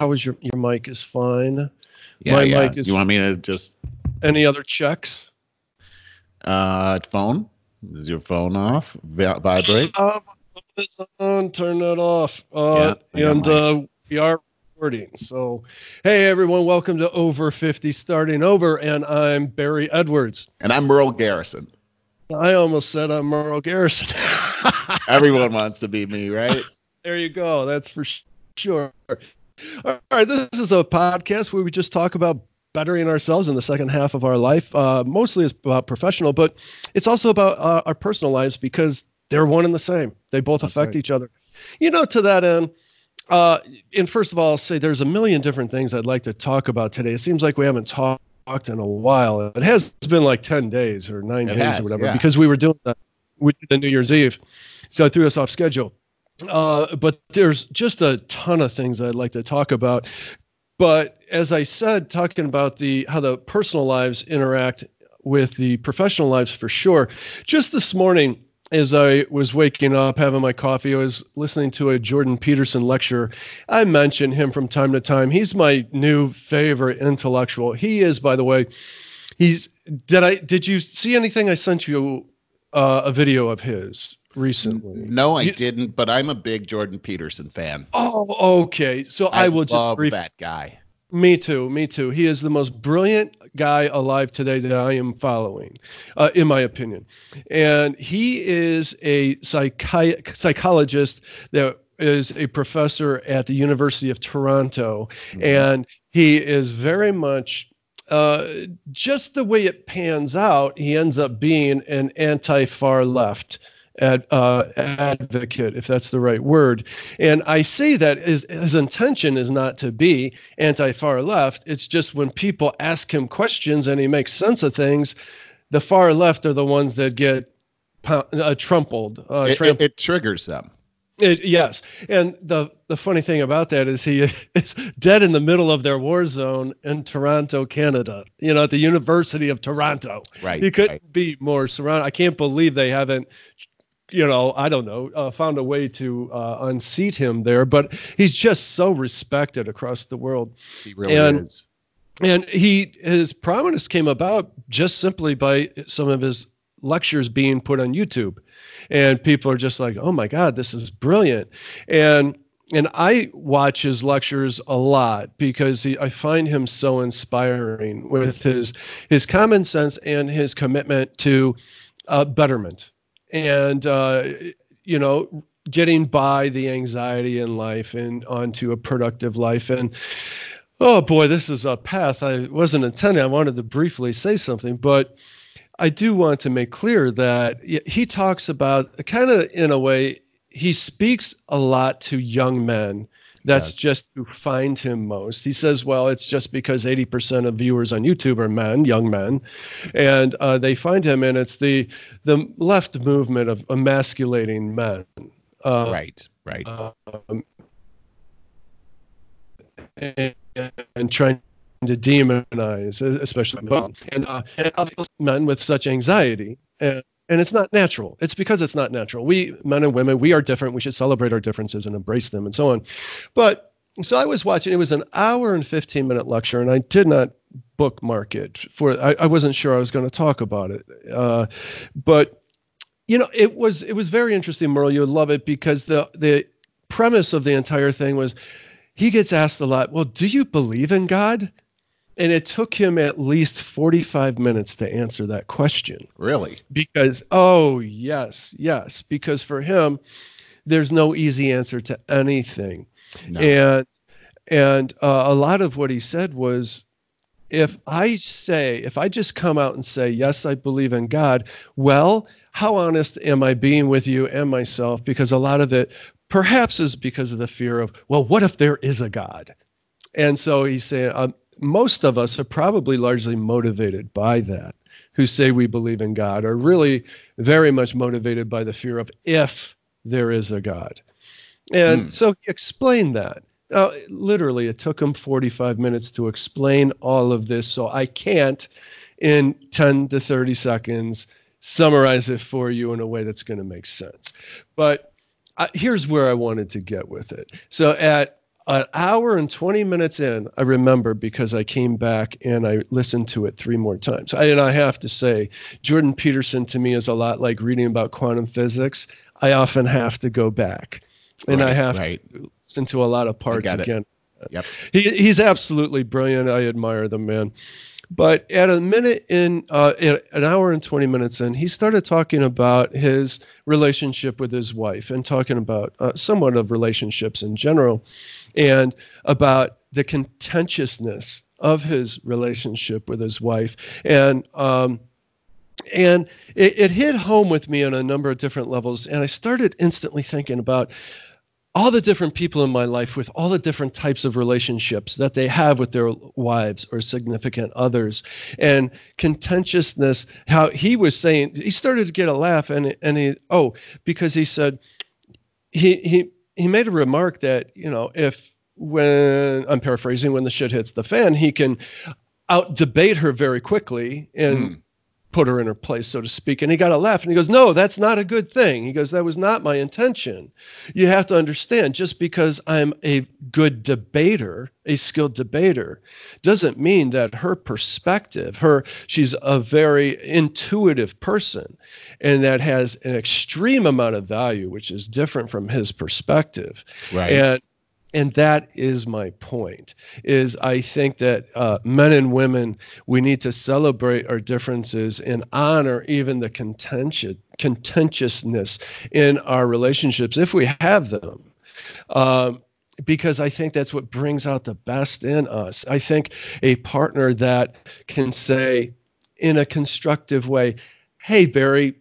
how was your your mic is fine. Yeah, My yeah. mic is- You want me to just Any other checks? uh phone? Is your phone off? Vi- vibrate? Uh, on, turn that off. Uh, Yeah, and uh, we are recording. So, hey everyone, welcome to Over 50 Starting Over, and I'm Barry Edwards. And I'm Merle Garrison. I almost said I'm Merle Garrison. Everyone wants to be me, right? there you go. That's for sure. All right, this is a podcast where we just talk about bettering ourselves in the second half of our life. Uh, mostly it's about professional, but it's also about uh, our personal lives because they're one and the same. They both That's affect right. each other. You know, to that end, uh, and first of all, I'll say there's a million different things I'd like to talk about today. It seems like we haven't talked in a while. It has been like 10 days or nine It days has, or whatever yeah. because we were doing that with the New Year's Eve. So it threw us off schedule. Uh, but there's just a ton of things I'd like to talk about. But as I said, talking about the how the personal lives interact with the professional lives for sure. Just this morning, as I was waking up, having my coffee, I was listening to a Jordan Peterson lecture. I mention him from time to time. He's my new favorite intellectual. He is, by the way. He's did I did you see anything I sent you uh, a video of his recently? No, I You- didn't, but I'm a big Jordan Peterson fan. Oh, okay. So I, will just love brief- that guy. Me too. Me too. He is the most brilliant guy alive today that I am following, uh, in my opinion. And he is a psychi- psychologist that is a professor at the University of Toronto. And he is very much uh, just the way it pans out, he ends up being an anti far left. Ad, uh, advocate, if that's the right word, and I say that his, his intention is not to be anti far left. It's just when people ask him questions and he makes sense of things, the far left are the ones that get uh, trampled. Uh, It, it, it triggers them. It, yes, and the the funny thing about that is he is dead in the middle of their war zone in Toronto, Canada. You know, at the University of Toronto. Right. He couldn't right. be more surrounded. I can't believe they haven't, you know, I don't know, uh, found a way to uh, unseat him there. But he's just so respected across the world. He really and- is. And he his prominence came about just simply by some of his lectures being put on YouTube. And people are just like, "Oh my god, this is brilliant." And and I watch his lectures a lot because he, I find him so inspiring with his his common sense and his commitment to uh, betterment and uh, you know getting by the anxiety in life and onto a productive life. And oh boy this is a path i wasn't intending. I wanted to briefly say something but i do want to make clear that he talks about kind of in a way he speaks a lot to young men that's does. just who find him most he says well it's just because 80% of viewers on youtube are men young men and uh, they find him and it's the the left movement of emasculating men uh, right. Right. um, and, and trying to demonize, especially men, and, uh, and men with such anxiety. And, and it's not natural. It's because it's not natural. We, men and women, we are different. We should celebrate our differences and embrace them and so on. But so I was watching, it was an hour and 15 minute lecture, and I did not bookmark it for, I, I wasn't sure I was going to talk about it. Uh, but you know, it was it was very interesting, Merle. You would love it because the the premise of the entire thing was he gets asked a lot, well, do you believe in God? And it took him at least 45 minutes to answer that question really? because, oh, yes, yes, because for him, there's no easy answer to anything. No. And and uh, a lot of what he said was if I say, if I just come out and say, yes, I believe in God, well, how honest am I being with you and myself? Because a lot of it perhaps is because of the fear of, well, what if there is a God? And so he's saying, um, most of us are probably largely motivated by that, who say we believe in God, are really very much motivated by the fear of if there is a God. And Hmm. so he explained that. Uh, literally, it took him 45 minutes to explain all of this. So I can't, in 10 to 30 seconds, summarize it for you in a way that's going to make sense. But uh, here's where I wanted to get with it. So at an hour and 20 minutes in, I remember because I came back and I listened to it three more times. I, and I have to say, Jordan Peterson to me is a lot like reading about quantum physics. I often have to go back and right, I have right. to listen to a lot of parts again. Yep. He, he's absolutely brilliant. I admire the man. But at a minute in, uh, an hour and 20 minutes in, he started talking about his relationship with his wife and talking about uh, somewhat of relationships in general and about the contentiousness of his relationship with his wife. And, um, and it, it hit home with me on a number of different levels. And I started instantly thinking about all the different people in my life with all the different types of relationships that they have with their wives or significant others and contentiousness how he was saying he started to get a laugh and and he oh because he said he he he made a remark that you know if when i'm paraphrasing when the shit hits the fan he can out debate her very quickly and mm put her in her place, so to speak. And he got a laugh and he goes, No, that's not a good thing. He goes, That was not my intention. You have to understand, just because I'm a good debater, a skilled debater, doesn't mean that her perspective, her, she's a very intuitive person and that has an extreme amount of value, which is different from his perspective. Right. And and that is my point is i think that uh, men and women we need to celebrate our differences and honor even the contention, contentiousness in our relationships if we have them um, because I think that's what brings out the best in us. I think a partner that can say in a constructive way, Hey, Barry,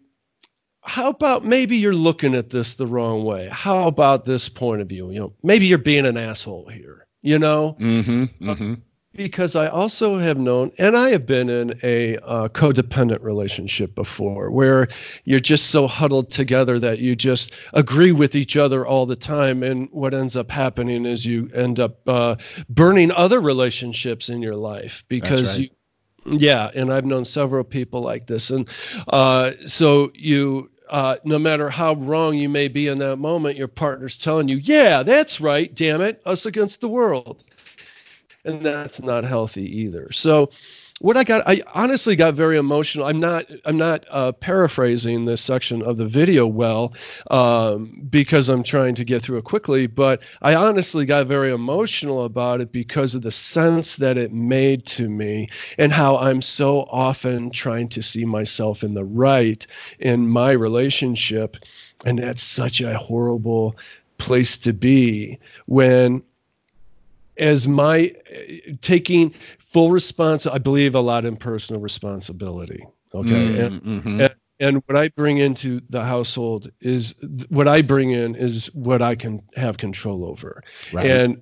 how about maybe you're looking at this the wrong way? How about this point of view? You know, maybe you're being an asshole here, you know? Mm-hmm, mm-hmm. Uh, because I also have known, and I have been in a uh, codependent relationship before where you're just so huddled together that you just agree with each other all the time. And what ends up happening is you end up uh, burning other relationships in your life because right. you, yeah. And I've known several people like this. And uh, so you, uh, no matter how wrong you may be in that moment, your partner's telling you, yeah, that's right, damn it, us against the world. And that's not healthy either. So, what I got, I honestly got very emotional. I'm not, I'm not uh, paraphrasing this section of the video well um, because I'm trying to get through it quickly, but I honestly got very emotional about it because of the sense that it made to me and how I'm so often trying to see myself in the right in my relationship. And that's such a horrible place to be when as my taking full response i believe a lot in personal responsibility okay mm, and, mm-hmm. and, and what i bring into the household is what i bring in is what i can have control over right. and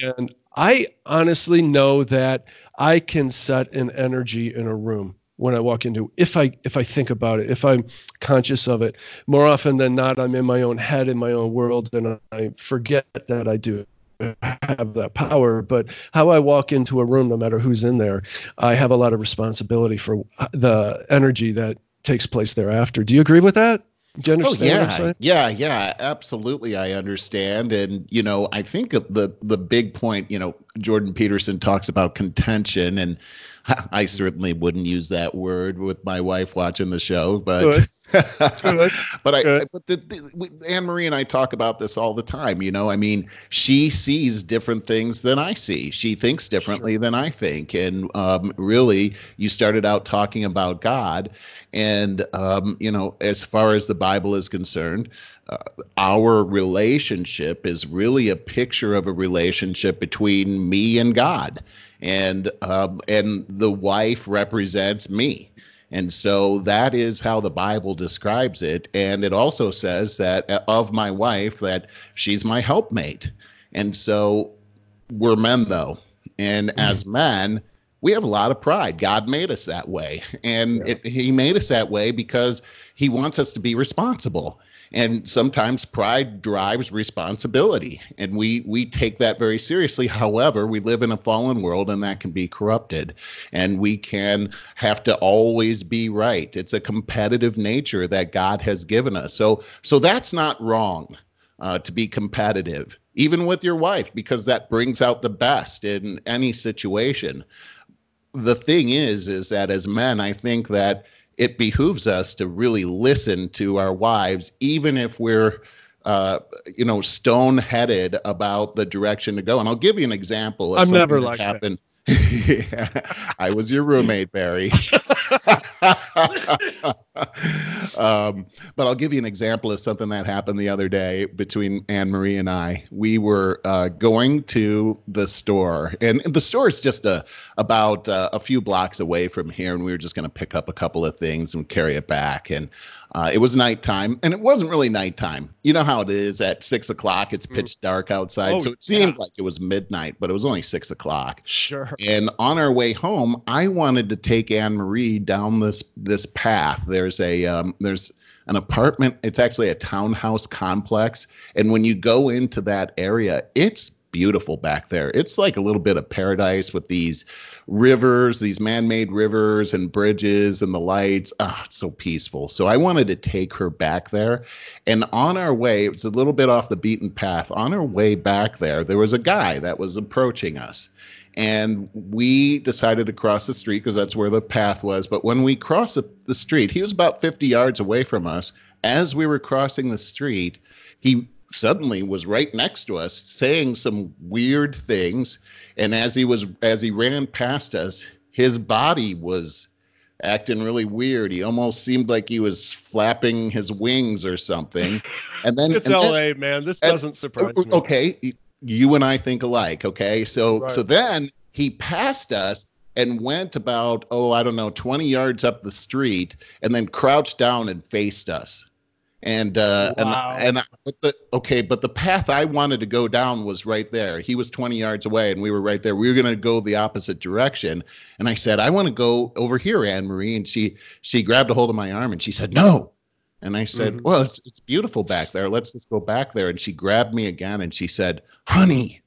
and i honestly know that i can set an energy in a room when i walk into if i if i think about it if i'm conscious of it more often than not i'm in my own head in my own world and i forget that i do have that power, but how I walk into a room, no matter who's in there, I have a lot of responsibility for uh, the energy that takes place thereafter. Do you agree with that? Do you oh, understand? Oh, yeah, yeah, yeah, absolutely. I understand, and you know, I think the the big point, you know, Jordan Peterson talks about contention, and I certainly wouldn't use that word with my wife watching the show, but but I but the, the, Anne Marie and I talk about this all the time. You know, I mean, she sees different things than I see. She thinks differently sure. than I think, and um, really, you started out talking about God, and um, you know, as far as the Bible is concerned. Uh, our relationship is really a picture of a relationship between me and God and um, and the wife represents me. And so that is how the Bible describes it. And it also says that uh, of my wife, that she's my helpmate. And so we're men, though. And mm-hmm. as men, we have a lot of pride. God made us that way. And yeah. it, He made us that way because He wants us to be responsible and sometimes pride drives responsibility and we we take that very seriously. However we live in a fallen world and that can be corrupted and we can have to always be right. It's a competitive nature that god has given us. So so that's not wrong uh, to be competitive, even with your wife, because that brings out the best in any situation. The thing is, is that as men, I think that it behooves us to really listen to our wives, even if we're uh, you know, stone headed about the direction to go. And I'll give you an example. Of I'm never like happened. That. I was your roommate, Barry. um, but I'll give you an example of something that happened the other day between Anne Marie and I. We were uh, going to the store, and the store is just a, about uh, a few blocks away from here, and we were just going to pick up a couple of things and carry it back. And uh, it was nighttime, and it wasn't really nighttime. You know how it is at six o'clock; it's mm. pitch dark outside, oh, so it seemed yeah. like it was midnight, but it was only six o'clock. Sure. And on our way home, I wanted to take Anne Marie down this this path. There's a um, there's an apartment. It's actually a townhouse complex, and when you go into that area, it's beautiful back there. It's like a little bit of paradise with these rivers, these man-made rivers and bridges and the lights. Ah, oh, so peaceful. So I wanted to take her back there. And on our way, it was a little bit off the beaten path. On our way back there, there was a guy that was approaching us. And we decided to cross the street because that's where the path was. But when we crossed the, the street, he was about 50 yards away from us. As we were crossing the street, he suddenly was right next to us saying some weird things. And as he was as he ran past us his body was acting really weird. He almost seemed like he was flapping his wings or something. And then it's and la then, man. This doesn't and, surprise me. Okay you and i think alike okay? So right. so then he passed us and went about oh i don't know 20 yards up the street and then crouched down and faced us. And uh wow. and and I, but the okay but the path i wanted to go down was right there. He was 20 yards away and we were right there. We were going to go the opposite direction. And i said i want to go over here anne marie. And she she grabbed a hold of my arm and she said no. And i said mm-hmm. well it's it's beautiful back there. Let's just go back there. And she grabbed me again and she said honey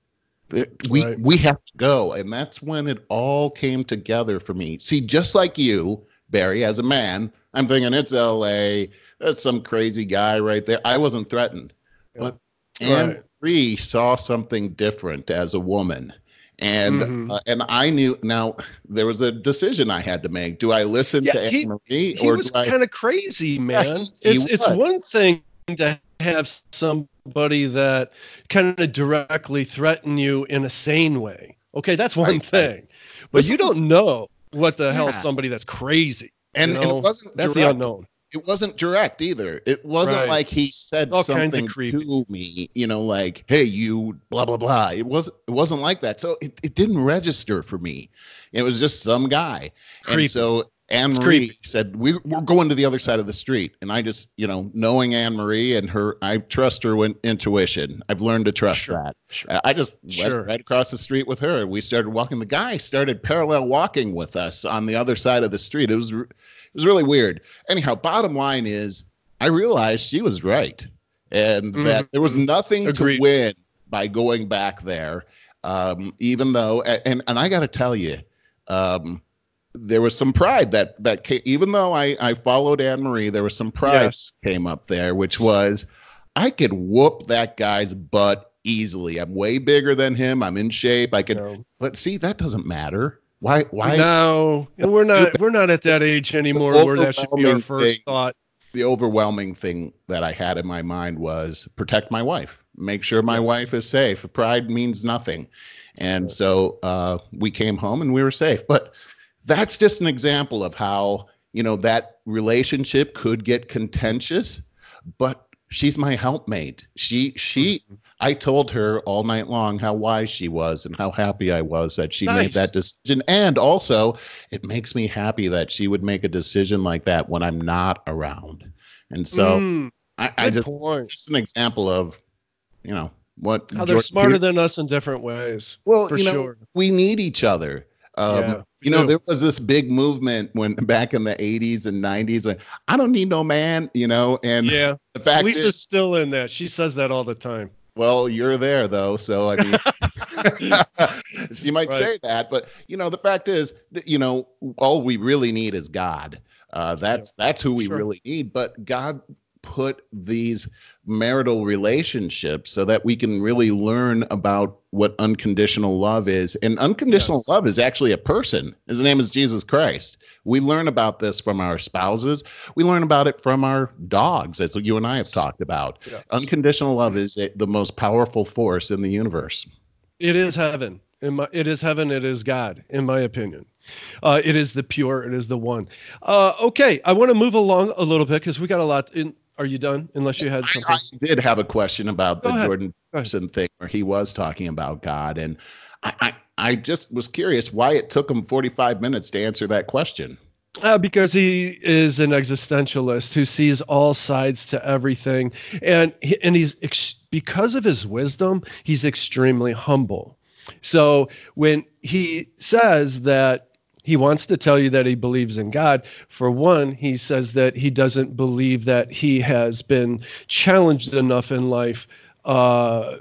we right. we have to go and that's when it all came together for me see just like you barry as a man i'm thinking it's la that's some crazy guy right there. I wasn't threatened, but Anne right. Marie saw something different as a woman. And mm-hmm. uh, and I knew now there was a decision I had to make. Do I listen yeah, to he, Anne Marie he or was kind of crazy, man? Yeah, he, it's it's one thing to have somebody that kind of directly threaten you in a sane way. Okay, that's one right. thing. But you don't know what the yeah. hell somebody that's crazy. And, you know? and it wasn't that's direct. the unknown it wasn't direct either. It wasn't right. like he said All something to me, you know, like, hey, you blah blah blah. It wasn't it wasn't like that. So it, it didn't register for me. It was just some guy. Creepy. And so Anne Marie said, we, We're going to the other side of the street. And I just, you know, knowing Anne Marie and her, I trust her intuition. I've learned to trust sure. that. Sure. I just sure. went right across the street with her. We started walking. The guy started parallel walking with us on the other side of the street. It was it was really weird. Anyhow, bottom line is I realized she was right and mm-hmm. that there was nothing Agreed. to win by going back there. Um, even though, and, and I got to tell you, um, there was some pride that that came, even though I, I followed Anne Marie, there was some pride yes. came up there, which was I could whoop that guy's butt easily. I'm way bigger than him. I'm in shape. I could, no. but see, that doesn't matter. Why? Why? No, we're not. We're not at that age anymore where that should be our first thing, thought. The overwhelming thing that I had in my mind was protect my wife, make sure my yeah. wife is safe. Pride means nothing, and so uh, we came home and we were safe. But that's just an example of how you know that relationship could get contentious, but she's my helpmate. She she mm-hmm. I told her all night long how wise she was and how happy I was that she nice. made that decision. And also, it makes me happy that she would make a decision like that when I'm not around. And so mm, I, I just point. just an example of, you know, what how they're smarter Peter, than us in different ways. Well, for you know, sure. we need each other. Um, yeah, you know, there was this big movement when back in the 80s and 90s when I don't need no man, you know, and yeah, the fact Lisa's is, still in that. She says that all the time. Well, you're there though, so I mean, she might right. say that, but you know, the fact is, that, you know, all we really need is God. Uh, that's yeah. that's who we sure. really need. But God put these marital relationships so that we can really learn about what unconditional love is. And unconditional yes. love is actually a person. His name is Jesus Christ. We learn about this from our spouses. We learn about it from our dogs, as you and I have talked about. Yes. Unconditional love is the most powerful force in the universe. It is heaven. In my, it is heaven. It is God, in my opinion. Uh, it is the pure. It is the one. Uh, okay, I want to move along a little bit because we got a lot in are you done? Unless you had something. I, I did have a question about Go the ahead. Jordan Peterson thing where he was talking about God, and I, I, I just was curious why it took him 45 minutes to answer that question. Uh, because he is an existentialist who sees all sides to everything, and he, and he's ex- because of his wisdom, he's extremely humble. So when he says that he wants to tell you that he believes in God. For one, he says that he doesn't believe that he has been challenged enough in life. Uh,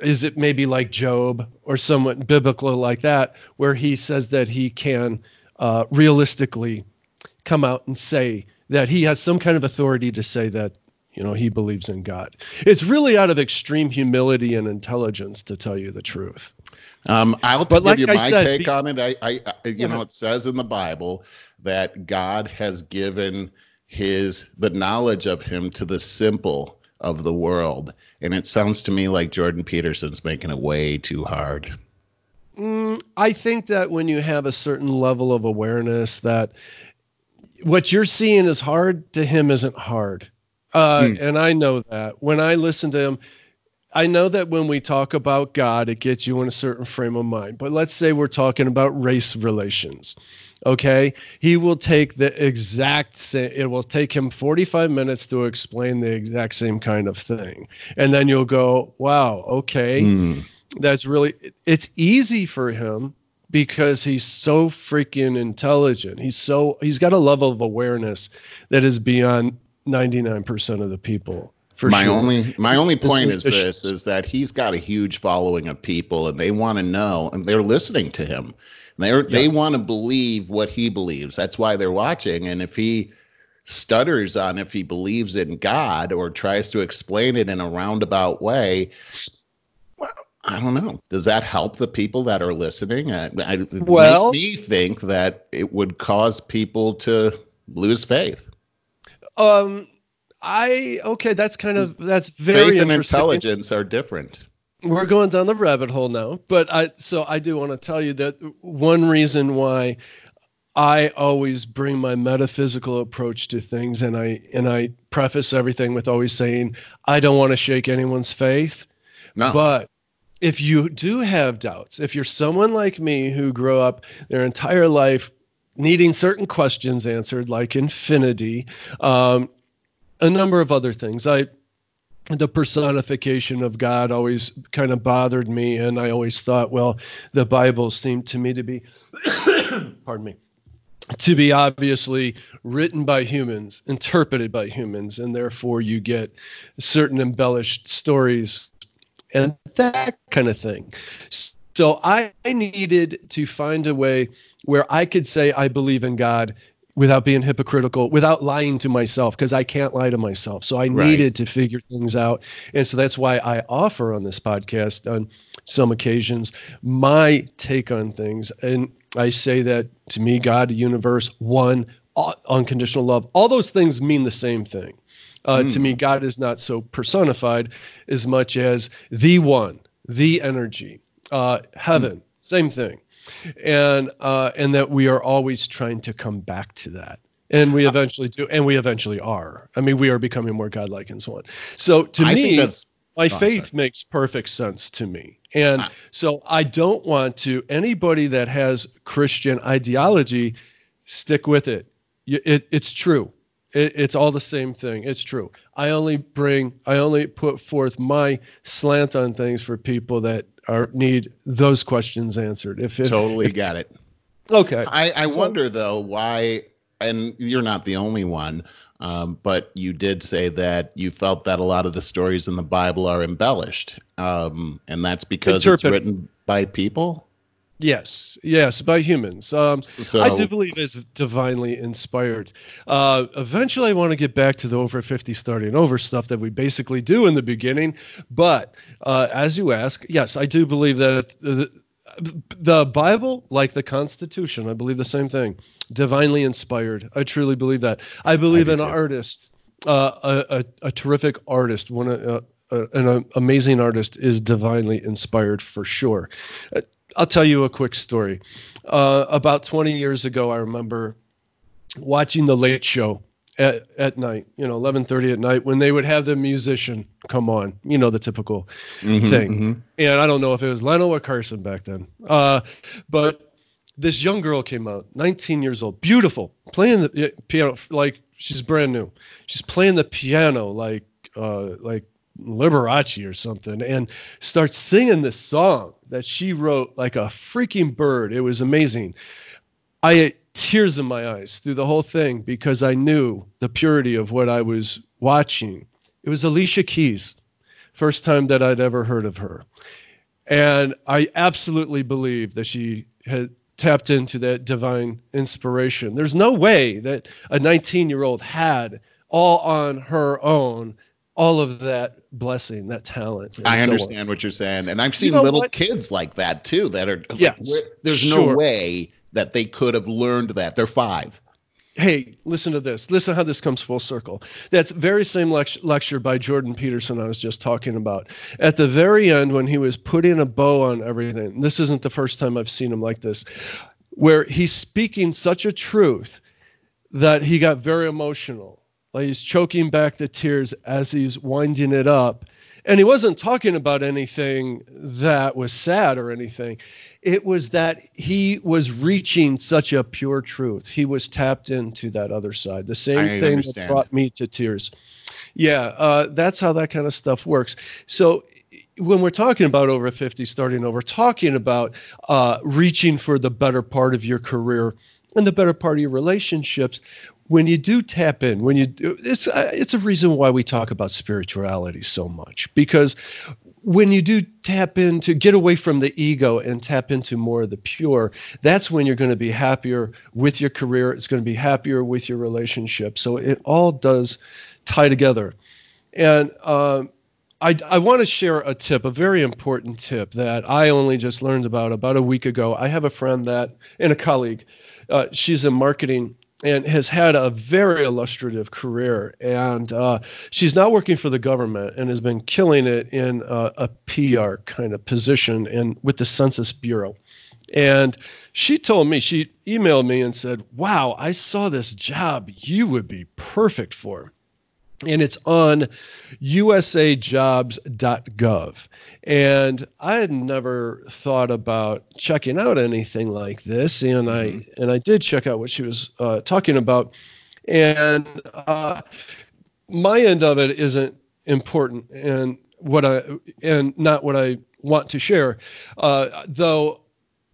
is it maybe like Job or somewhat biblical like that, where he says that he can uh, realistically come out and say that he has some kind of authority to say that you know he believes in God. It's really out of extreme humility and intelligence, to tell you the truth. Um, I'll but give like you my said, take be, on it. I, I, I you know, it says in the Bible that God has given his the knowledge of him to the simple of the world, and it sounds to me like Jordan Peterson's making it way too hard. Mm, I think that when you have a certain level of awareness, that what you're seeing is hard to him isn't hard, uh, mm. and I know that when I listen to him I know that when we talk about God, it gets you in a certain frame of mind. But let's say we're talking about race relations. Okay. He will take the exact same, it will take him 45 minutes to explain the exact same kind of thing. And then you'll go, wow, okay. Mm. That's really, it's easy for him because he's so freaking intelligent. He's so, he's got a level of awareness that is beyond 99% of the people my sure. only my only point is this is that he's got a huge following of people and they want to know and they're listening to him. They yeah. they want to believe what he believes. That's why they're watching. And if he stutters on if he believes in God or tries to explain it in a roundabout way, well, I don't know. Does that help the people that are listening? I, I, it well, makes me think that it would cause people to lose faith. Um, I okay, that's kind of that's very faith and intelligence are different. We're going down the rabbit hole now, but I so I do want to tell you that one reason why I always bring my metaphysical approach to things and I and I preface everything with always saying I don't want to shake anyone's faith. No. But if you do have doubts, if you're someone like me who grew up their entire life needing certain questions answered, like infinity, um, a number of other things. I the personification of God always kind of bothered me, and I always thought, well, the Bible seemed to me to be, pardon me, to be obviously written by humans, interpreted by humans, and therefore you get certain embellished stories and that kind of thing. So I needed to find a way where I could say I believe in God without being hypocritical, without lying to myself, because I can't lie to myself. So I right. needed to figure things out. And so that's why I offer on this podcast on some occasions my take on things. And I say that to me, God, the universe, one, unconditional love, all those things mean the same thing. Uh, mm. To me, hmm. God is not so personified as much as the one, the energy, uh, heaven, mm. same thing and uh, and that we are always trying to come back to that. And we eventually do and we eventually are. I mean we are becoming more godlike and so on. So to I me my oh, faith sorry. makes perfect sense to me. And so i don't want to anybody that has christian ideology stick with it, it it's true. It, it's all the same thing. It's true. I only bring i only put forth my slant on things for people that are need those questions answered. If it, totally if, got it. Okay. I, I so, wonder though why, and you're not the only one, um, but you did say that you felt that a lot of the stories in the Bible are embellished, um, and that's because it's written by people. Yes, yes, by humans. Um, so, I do believe it's divinely inspired. Uh, eventually, I want to get back to the over 50 starting over stuff that we basically do in the beginning. But uh, as you ask, yes, I do believe that the, the Bible, like the Constitution, I believe the same thing, divinely inspired. I truly believe that. I believe I an too. artist, uh, a, a, a, terrific artist, one uh, uh, an amazing artist is divinely inspired for sure. I'll tell you a quick story. Uh, about 20 years ago, I remember watching the Late Show at, at night, you know, 11:30 at night when they would have the musician come on, you know, the typical mm-hmm, thing. Mm-hmm. And I don't know if it was Leno or Carson back then, uh, but this young girl came out, 19 years old, beautiful, playing the piano like she's brand new. She's playing the piano like uh, like Liberace or something, and starts singing this song that she wrote like a freaking bird. It was amazing. I had tears in my eyes through the whole thing because I knew the purity of what I was watching. It was Alicia Keys, first time that I'd ever heard of her. And I absolutely believe that she had tapped into that divine inspiration. There's no way that a 19 year old had all on her own all of that blessing, that talent. I so understand on. what you're saying, and I've seen you know little what? kids like that too. That are yeah. Like, there's sure. no way that they could have learned that. They're five. Hey, listen to this. Listen how this comes full circle. That's very same lect- lecture by Jordan Peterson I was just talking about. At the very end, when he was putting a bow on everything, this isn't the first time I've seen him like this, where he's speaking such a truth that he got very emotional like he's choking back the tears as he's winding it up. And he wasn't talking about anything that was sad or anything. It was that he was reaching such a pure truth. He was tapped into that other side. The same I thing understand. that brought me to tears. Yeah, uh, that's how that kind of stuff works. So when we're talking about over 50 starting over, talking about uh, reaching for the better part of your career and the better part of your relationships, when you do tap in, when you do, it's uh, it's a reason why we talk about spirituality so much because when you do tap into get away from the ego and tap into more of the pure, that's when you're going to be happier with your career. It's going to be happier with your relationship. So it all does tie together. And um, I, I want to share a tip, a very important tip that I only just learned about about a week ago. I have a friend that, and a colleague, uh, she's in marketing and has had a very illustrative career. And uh, she's now working for the government and has been killing it in a, a PR kind of position and with the Census Bureau. And she told me, she emailed me and said, Wow, I saw this job you would be perfect for and it's on usajobs.gov. And I had never thought about checking out anything like this, and mm-hmm. I and I did check out what she was uh, talking about, and uh, my end of it isn't important, and what I and not what I want to share, uh, though.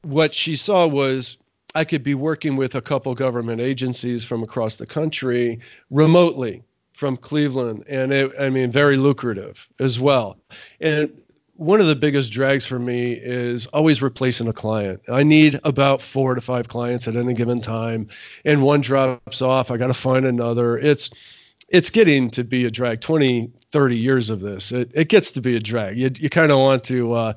What she saw was I could be working with a couple government agencies from across the country remotely from Cleveland, and it, I mean, very lucrative as well. And one of the biggest drags for me is always replacing a client. I need about four to five clients at any given time, and one drops off. I got to find another. It's it's getting to be a drag. 20, 30 years of this, it, it gets to be a drag. You, you kind of want to uh,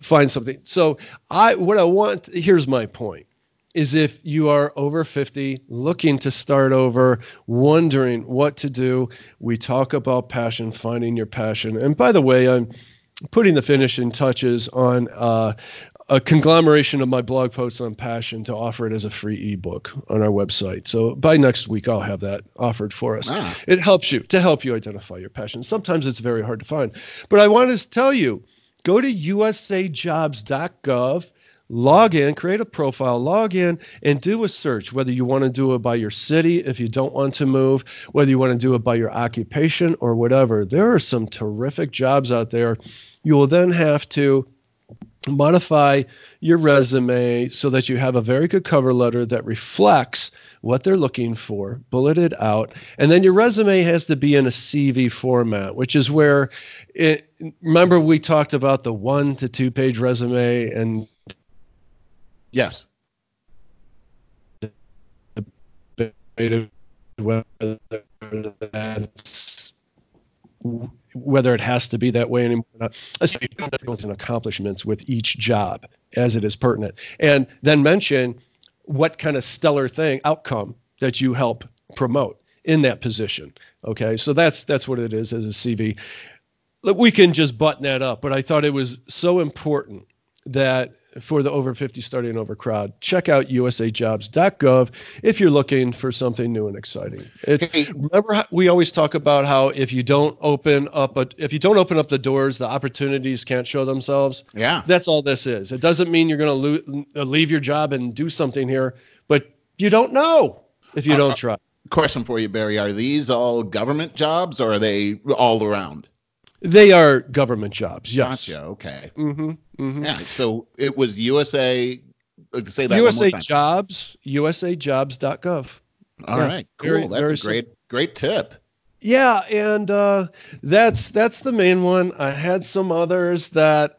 find something. So I what I want here's my point is if you are over 50, looking to start over, wondering what to do. We talk about passion, finding your passion. And by the way, I'm putting the finishing touches on uh, a conglomeration of my blog posts on passion to offer it as a free ebook on our website. So by next week, I'll have that offered for us. Ah. It helps you to help you identify your passion. Sometimes it's very hard to find, but I want to tell you go to usajobs.gov log in, create a profile, log in, and do a search. Whether you want to do it by your city, if you don't want to move, whether you want to do it by your occupation or whatever. There are some terrific jobs out there. You will then have to modify your resume so that you have a very good cover letter that reflects what they're looking for, bulleted out. And then your resume has to be in a CV format, which is where it remember we talked about the one to two page resume and Yes. Whether that's whether it has to be that way anymore. Let's and accomplishments with each job as it is pertinent, and then mention what kind of stellar thing outcome that you help promote in that position. Okay, so that's that's what it is as a CV. We can just button that up, but I thought it was so important that for the over 50 starting over crowd, check out usajobs.gov if you're looking for something new and exciting. It, remember how we always talk about how if you don't open up a, if you don't open up the doors, the opportunities can't show themselves. Yeah. That's all this is. It doesn't mean you're going to lo- leave your job and do something here, but you don't know if you uh, don't uh, try. Question for you, Barry. Are these all government jobs or are they all around? They are government jobs. Yes. Gotcha. Okay. Mm-hmm, mm-hmm. Yeah. So it was USA. Uh, say that USA Jobs. USAJobs.gov. All yeah, right. Cool. Very, that's very a great, simple. great tip. Yeah, and uh, that's that's the main one. I had some others that,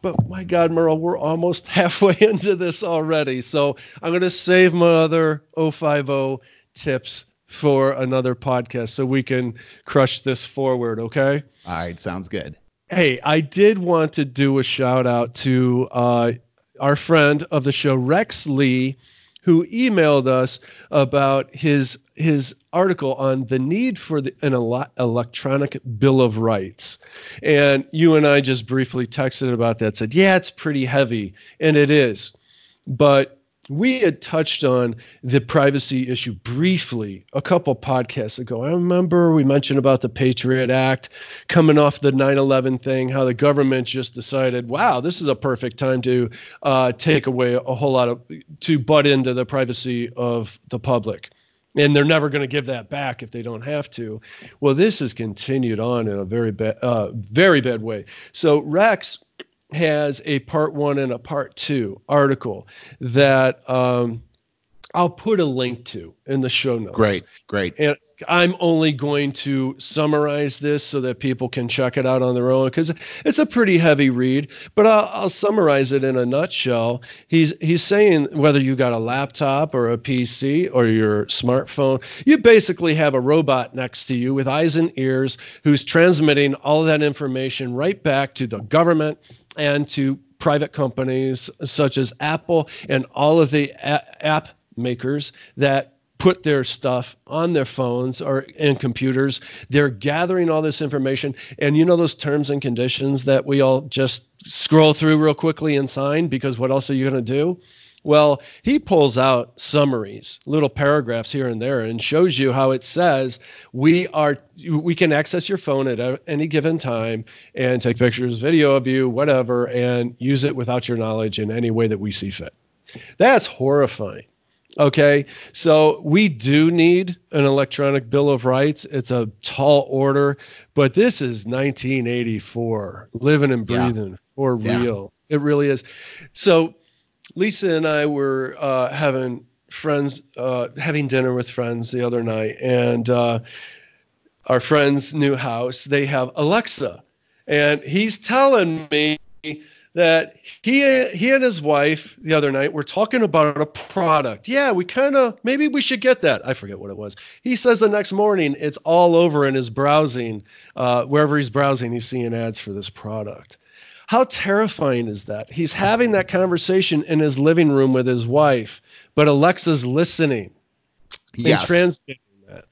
but my God, Merle, we're almost halfway into this already. So I'm going to save my other 050 tips for another podcast so we can crush this forward. Okay. All right. Sounds good. Hey, I did want to do a shout out to uh, our friend of the show, Rex Lee, who emailed us about his his article on the need for the, an ele- electronic bill of rights. And you and I just briefly texted about that. Said, yeah, it's pretty heavy, and it is, but we had touched on the privacy issue briefly a couple podcasts ago. I remember we mentioned about the Patriot Act coming off the 9 11 thing, how the government just decided, wow, this is a perfect time to uh, take away a whole lot of, to butt into the privacy of the public. And they're never going to give that back if they don't have to. Well, this has continued on in a very bad, uh, very bad way. So Rex has a part one and a part two article that um, I'll put a link to in the show notes. Great, great. And I'm only going to summarize this so that people can check it out on their own because it's a pretty heavy read. But I'll, I'll, summarize it in a nutshell. He's he's saying whether you got a laptop or a PC or your smartphone, you basically have a robot next to you with eyes and ears who's transmitting all that information right back to the government and to private companies such as Apple and all of the app makers that put their stuff on their phones or in computers. They're gathering all this information. And you know those terms and conditions that we all just scroll through real quickly and sign because what else are you going to do? Well, he pulls out summaries, little paragraphs here and there, and shows you how it says we are we can access your phone at any given time and take pictures, video of you, whatever, and use it without your knowledge in any way that we see fit. That's horrifying. Okay, so we do need an electronic bill of rights. It's a tall order, but this is 1984, living and breathing yeah. for real. Yeah. It really is. So Lisa and I were uh, having friends, uh, having dinner with friends the other night, and uh, our friend's new house, they have Alexa. And he's telling me that he he and his wife the other night were talking about a product. Yeah, we kind of maybe we should get that. I forget what it was. He says the next morning it's all over in his browsing, uh, wherever he's browsing, he's seeing ads for this product. How terrifying is that? He's having that conversation in his living room with his wife, but Alexa's listening yes. translating that.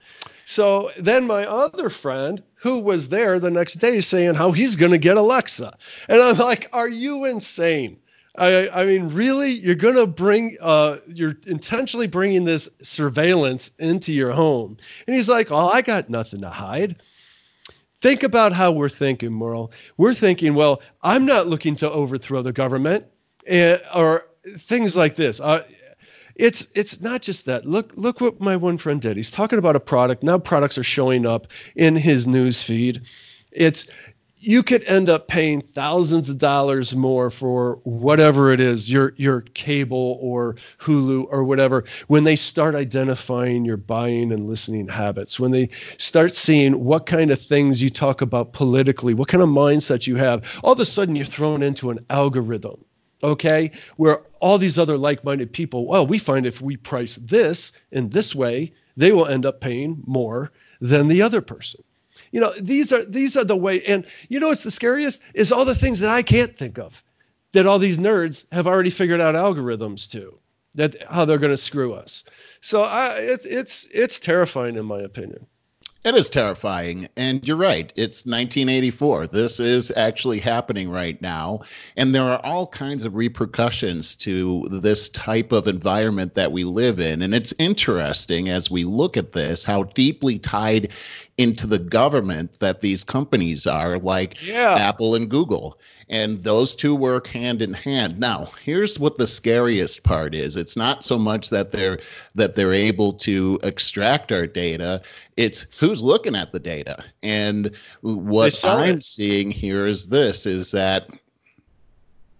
So then my other friend, who was there the next day, saying how he's going to get Alexa, and I'm like, "Are you insane?" I, I mean, really, you're going to bring, uh, you're intentionally bringing this surveillance into your home. And he's like, Oh, I got nothing to hide. Think about how we're thinking, Merle. We're thinking, well, I'm not looking to overthrow the government, and, or things like this. Uh, it's it's not just that. Look look what my one friend did. He's talking about a product. Now products are showing up in his news feed. It's you could end up paying thousands of dollars more for whatever it is your your cable or Hulu or whatever when they start identifying your buying and listening habits when they start seeing what kind of things you talk about politically what kind of mindset you have. All of a sudden you're thrown into an algorithm okay where all these other like-minded people well we find if we price this in this way they will end up paying more than the other person you know these are these are the way and you know what's the scariest is all the things that i can't think of that all these nerds have already figured out algorithms to that how they're going to screw us so I, it's it's it's terrifying in my opinion it is terrifying. And you're right. It's 1984. This is actually happening right now. And there are all kinds of repercussions to this type of environment that we live in. And it's interesting as we look at this how deeply tied into the government that these companies are, like yeah. Apple and Google and those two work hand in hand now here's what the scariest part is it's not so much that they're that they're able to extract our data it's who's looking at the data and what i'm it. seeing here is this is that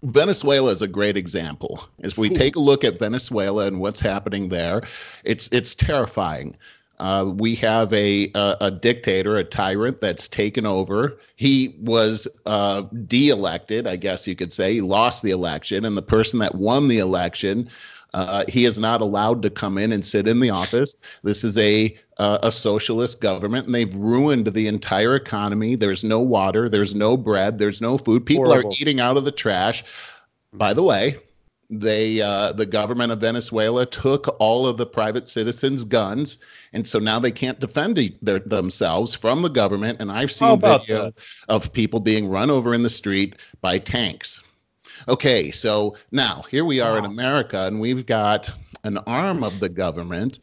Venezuela is a great example. If we take a look at Venezuela and what's happening there, it's it's terrifying. Uh, we have a, a, a dictator, a tyrant that's taken over. He was uh, de-elected, I guess you could say. He lost the election, and the person that won the election, uh, he is not allowed to come in and sit in the office. This is a uh, a socialist government, and they've ruined the entire economy. There's no water, there's no bread, there's no food. People Horrible. are eating out of the trash. By the way, they uh, the government of Venezuela took all of the private citizens' guns, and so now they can't defend their, themselves from the government. And I've seen video that? of people being run over in the street by tanks. Okay, so now here we are wow. in America, and we've got an arm of the government.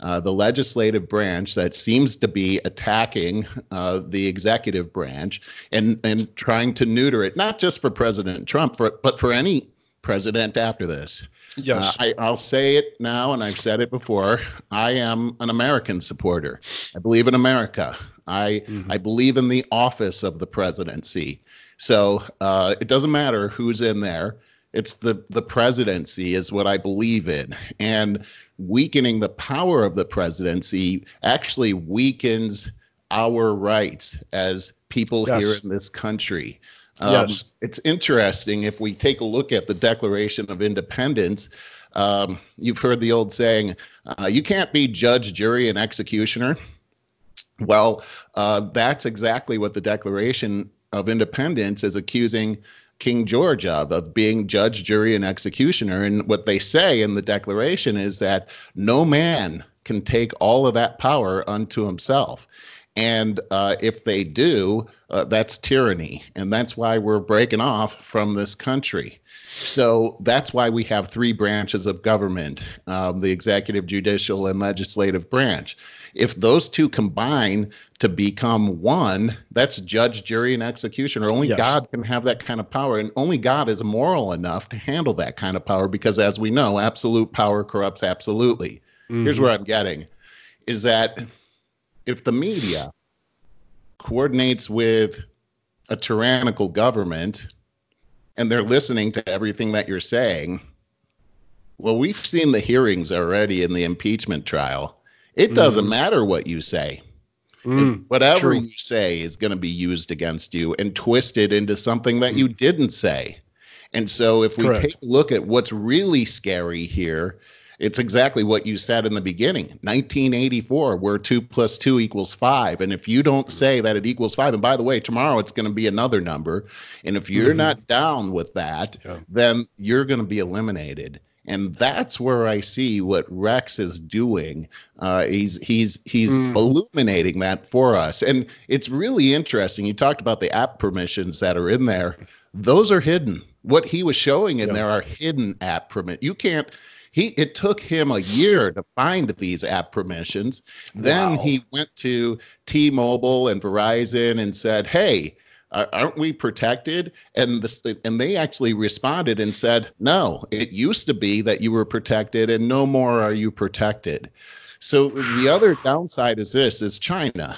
Uh, the legislative branch that seems to be attacking uh, the executive branch and and trying to neuter it, not just for President Trump, for, but for any president after this. Yes. Uh, I, will say it now, and I've said it before. I am an American supporter. I believe in America. I mm-hmm. I believe in the office of the presidency. So uh, it doesn't matter who's in there. It's the the presidency is what I believe in, and weakening the power of the presidency actually weakens our rights as people yes. here in this country. Um, yes. It's interesting if we take a look at the Declaration of Independence. Um, you've heard the old saying, uh, you can't be judge, jury, and executioner. Well, uh, that's exactly what the Declaration of Independence is accusing King George of, of being judge, jury, and executioner. And what they say in the Declaration is that no man can take all of that power unto himself. And uh, if they do, uh, that's tyranny. And that's why we're breaking off from this country. So that's why we have three branches of government um, the executive, judicial, and legislative branch. If those two combine to become one, that's judge, jury, and executioner. Only yes. God can have that kind of power. And only God is moral enough to handle that kind of power because, as we know, absolute power corrupts absolutely. Mm-hmm. Here's where I'm getting is that if the media coordinates with a tyrannical government and they're listening to everything that you're saying, well, we've seen the hearings already in the impeachment trial. It doesn't mm. matter what you say. Mm, whatever true. you say is going to be used against you and twisted into something that you didn't say. And so, if we Correct. take a look at what's really scary here, it's exactly what you said in the beginning 1984 where 2 plus 2 equals 5 and if you don't say that it equals 5 and by the way tomorrow it's going to be another number and if you're mm-hmm. not down with that yeah. then you're going to be eliminated and that's where I see what Rex is doing. Uh, he's he's he's mm. illuminating that for us, and it's really interesting. You talked about the app permissions that are in there; those are hidden. What he was showing in yeah. there are hidden app permit. You can't he it took him a year to find these app permissions. Then wow. he went to T-Mobile and Verizon and said, "Hey, aren't we protected?" And this and they actually responded and said, "No, it used to be that you were protected, and no more are you protected." So the other downside is this: is China.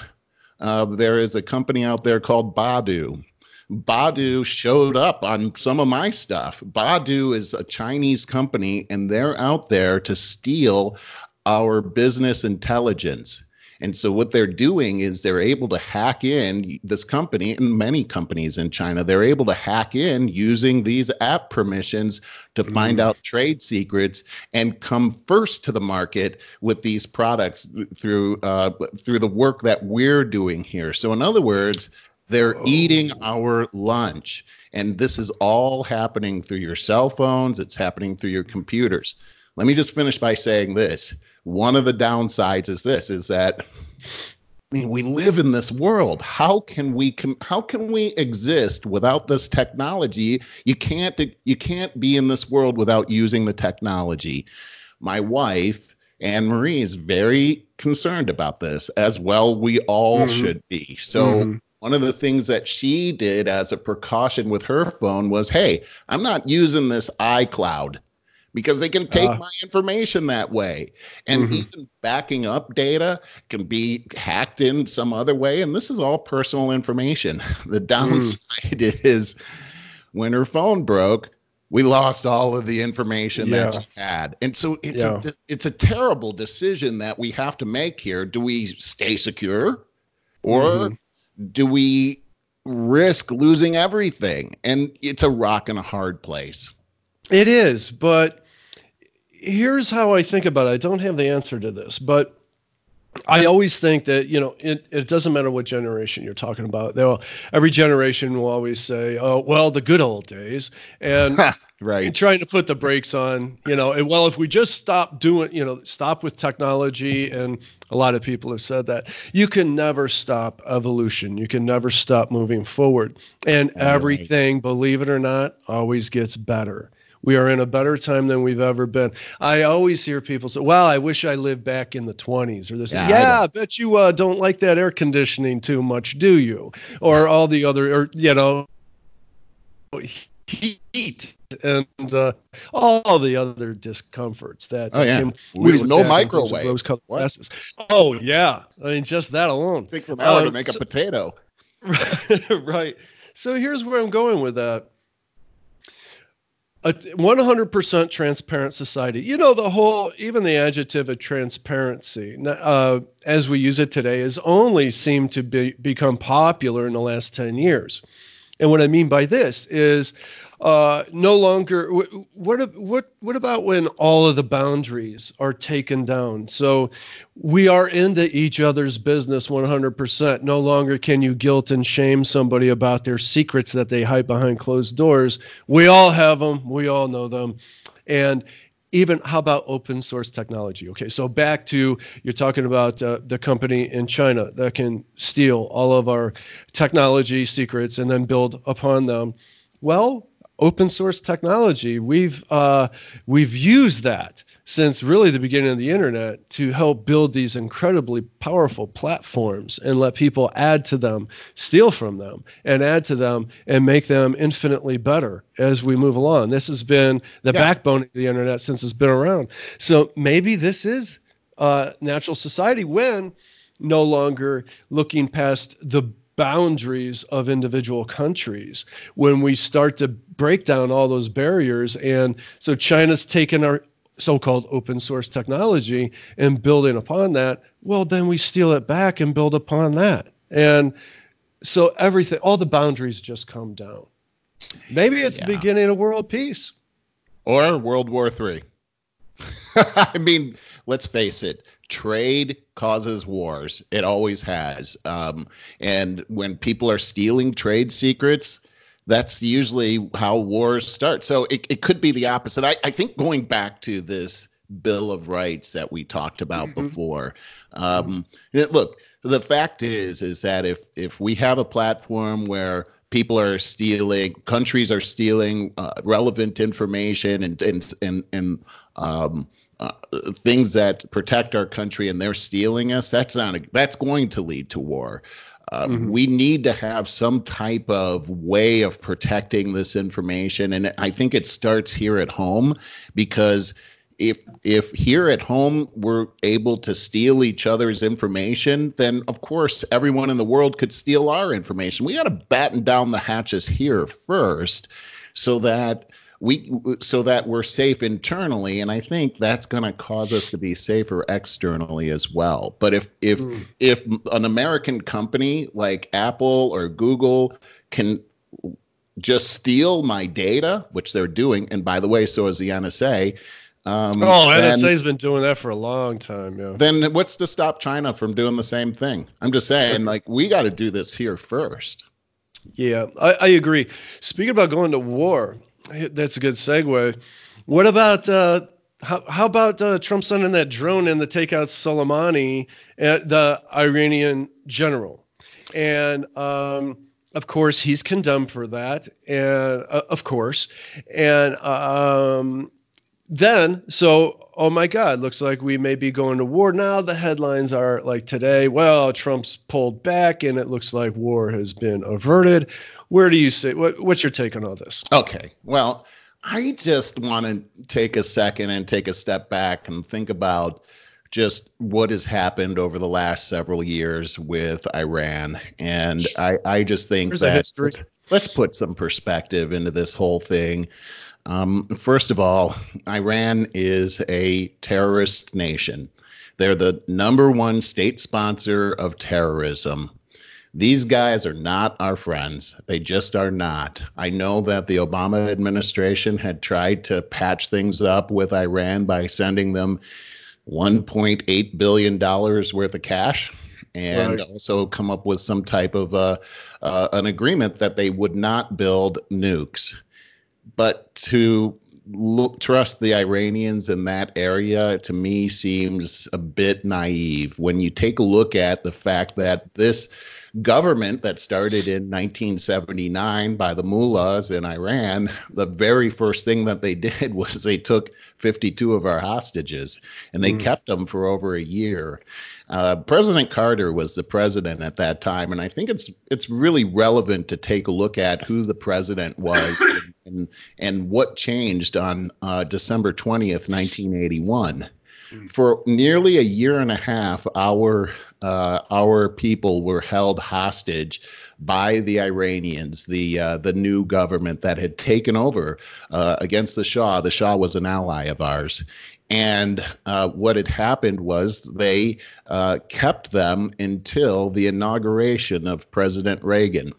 Uh, there is a company out there called Baidu Baidu showed up on some of my stuff. Baidu is a Chinese company and they're out there to steal our business intelligence. And so what they're doing is they're able to hack in this company and many companies in China, they're able to hack in using these app permissions to find mm. out trade secrets and come first to the market with these products through uh, through the work that we're doing here. So in other words, they're oh. eating our lunch. And this is all happening through your cell phones, it's happening through your computers. Let me just finish by saying this. One of the downsides is this is that I mean, we live in this world. How can we com- how can we exist without this technology? You can't you can't be in this world without using the technology. My wife Anne Marie is very concerned about this, as well we all mm-hmm. should be. So mm-hmm one of the things that she did as a precaution with her phone was hey i'm not using this icloud because they can take uh, my information that way and mm-hmm. even backing up data can be hacked in some other way and this is all personal information the mm. downside mm. is when her phone broke we lost all of the information yeah. that she had and so it's yeah. a it's a terrible decision that we have to make here do we stay secure or mm-hmm do we risk losing everything? And it's a rock and a hard place. It is, but here's how I think about it. I don't have the answer to this, but I always think that you know it, it doesn't matter what generation you're talking about. They'll, every generation will always say, "Oh, well, the good old days," and right trying to put the brakes on. You know, and well, if we just stop doing, you know, stop with technology, and a lot of people have said that you can never stop evolution. You can never stop moving forward, and everything, right. believe it or not, always gets better. We are in a better time than we've ever been. I always hear people say, "Well, I wish I lived back in the 20s." Or this, yeah, yeah I, I, bet you uh, don't like that air conditioning too much, do you? Or all the other, or you know, heat and uh, all the other discomforts that. Oh yeah, we no microwave. Rose-colored glasses. Oh yeah, I mean just that alone takes an hour um, to make so, a potato. right. So here's where I'm going with that a 100% transparent society. You know, the whole, even the adjective of transparency, uh, as we use it today, has only seemed to be, become popular in the last 10 years. And what I mean by this is uh, no longer what what what about when all of the boundaries are taken down? So we are into each other's business 100% no longer can you guilt and shame somebody about their secrets that they hide behind closed doors. We all have them we all know them. And even how about open source technology? Okay so back to you're talking about uh, the company in china that can steal all of our technology secrets and then build upon them. Well open source technology. We've uh, we've used that since really the beginning of the internet to help build these incredibly powerful platforms and let people add to them, steal from them, and add to them and make them infinitely better as we move along. This has been the yeah. backbone of the internet since it's been around. So maybe this is uh, natural society when no longer looking past the boundaries of individual countries when we start to break down all those barriers. And so china's taken our so-called open source technology and building upon that. Well then we steal it back and build upon that. And so everything all the boundaries just come down. Maybe it's yeah. the beginning of world peace. Or world war three. I mean let's face it trade causes wars. It always has. Um, and when people are stealing trade secrets, that's usually how wars start. So it, it could be the opposite. I, I think going back to this Bill of Rights that we talked about mm-hmm. before. Um, look, the fact is, is that if if we have a platform where people are stealing, countries are stealing uh, relevant information and and and and um, uh, things that protect our country and they're stealing us, that's not a, that's going to lead to war. Uh, mm-hmm. We need to have some type of way of protecting this information, and I think it starts here at home because if if here at home we're able to steal each other's information, then of course everyone in the world could steal our information. We got to batten down the hatches here first, so that we so that we're safe internally and i think that's going to cause us to be safer externally as well but if if mm. if an american company like apple or google can just steal my data which they're doing and by the way so is the nsa um, oh, NSA's been doing that for a long time. Yeah. Then what's to stop China from doing the same thing? I'm just saying, like, we got to do this here first. Yeah, I, I, agree. Speaking about going to war, that's a good segue. What about uh, how, how about uh, Trump sending that drone in to take out Soleimani, uh, the Iranian general? And um, of course, he's condemned for that, and uh, of course, and um, then so oh my god looks like we may be going to war now the headlines are like today well trump's pulled back and it looks like war has been averted where do you say what, what's your take on all this okay well i just want to take a second and take a step back and think about just what has happened over the last several years with iran and i i just think There's that let's, let's put some perspective into this whole thing um, first of all, Iran is a terrorist nation. They're the number one state sponsor of terrorism. These guys are not our friends. They just are not. I know that the Obama administration had tried to patch things up with Iran by sending them $1.8 billion worth of cash and right. also come up with some type of uh, uh, an agreement that they would not build nukes but to look, trust the Iranians in that area to me seems a bit naive when you take a look at the fact that this government that started in 1979 by the mullahs in Iran, the very first thing that they did was they took 52 of our hostages and they mm. kept them for over a year. Uh, president Carter was the president at that time, and I think it's it's really relevant to take a look at who the president was and, and, what changed on uh, December 20th, 1981. Mm. For nearly a year and a half, our uh, our people were held hostage by the Iranians, the uh, the new government that had taken over uh, against the Shah. The Shah was an ally of ours, and uh, what had happened was they uh, kept them until the inauguration of President Reagan.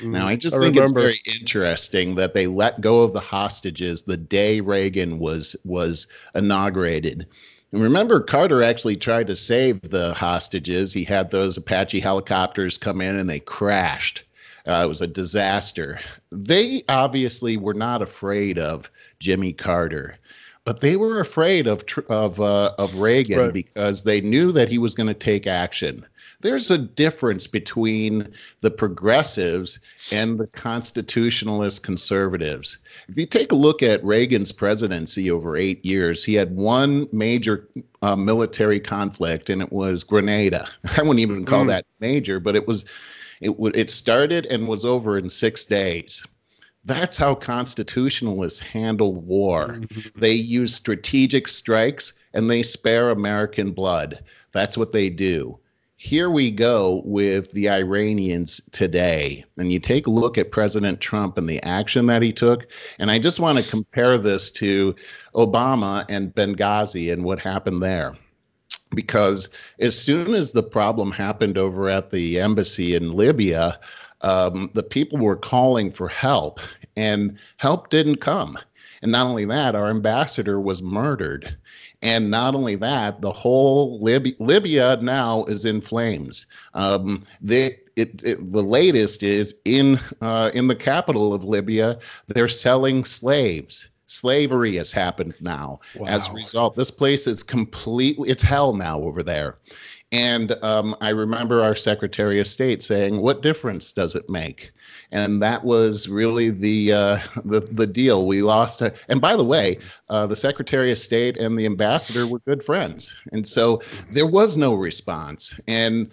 Mm, now, I just I think remember. it's very interesting that they let go of the hostages the day Reagan was was inaugurated. And remember, Carter actually tried to save the hostages. He had those Apache helicopters come in and they crashed. Uh, it was a disaster. They obviously were not afraid of Jimmy Carter, but they were afraid of of uh, of Reagan right. because they knew that he was going to take action there's a difference between the progressives and the constitutionalist conservatives. If you take a look at Reagan's presidency over eight years, he had one major uh, military conflict, and it was Grenada. I wouldn't even call mm. that major, but it was. It, it started and was over in six days. That's how constitutionalists handle war. Mm-hmm. They use strategic strikes and they spare American blood. That's what they do here we go with the Iranians today. And you take a look at President Trump and the action that he took. And I just want to compare this to Obama and Benghazi and what happened there. Because as soon as the problem happened over at the embassy in Libya, um, the people were calling for help, and help didn't come. And not only that, our ambassador was murdered. And not only that, the whole Lib- Libya now is in flames. Um, they, it, it, the latest is in uh, in the capital of Libya, they're selling slaves. Slavery has happened now. Wow. As a result, this place is completely it's hell now over there. And um, I remember our Secretary of State saying, "What difference does it make?" And that was really the uh, the, the deal. We lost, and by the way, uh, the Secretary of State and the ambassador were good friends, and so there was no response, and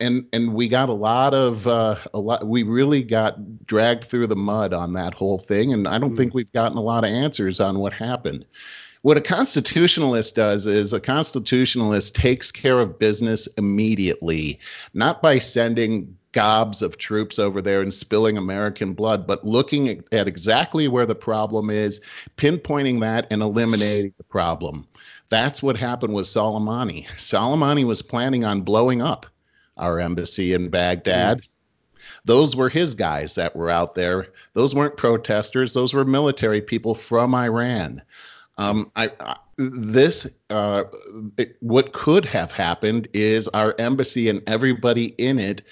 and and we got a lot of uh, a lot. We really got dragged through the mud on that whole thing, and I don't mm. think we've gotten a lot of answers on what happened. What a constitutionalist does is a constitutionalist takes care of business immediately, not by sending gobs of troops over there and spilling American blood, but looking at, at exactly where the problem is, pinpointing that and eliminating the problem. That's what happened with Soleimani. Soleimani was planning on blowing up our embassy in Baghdad. Mm. Those were his guys that were out there. Those weren't protesters. Those were military people from Iran. Um, I, I, this uh, it, what could have happened is our embassy and everybody in it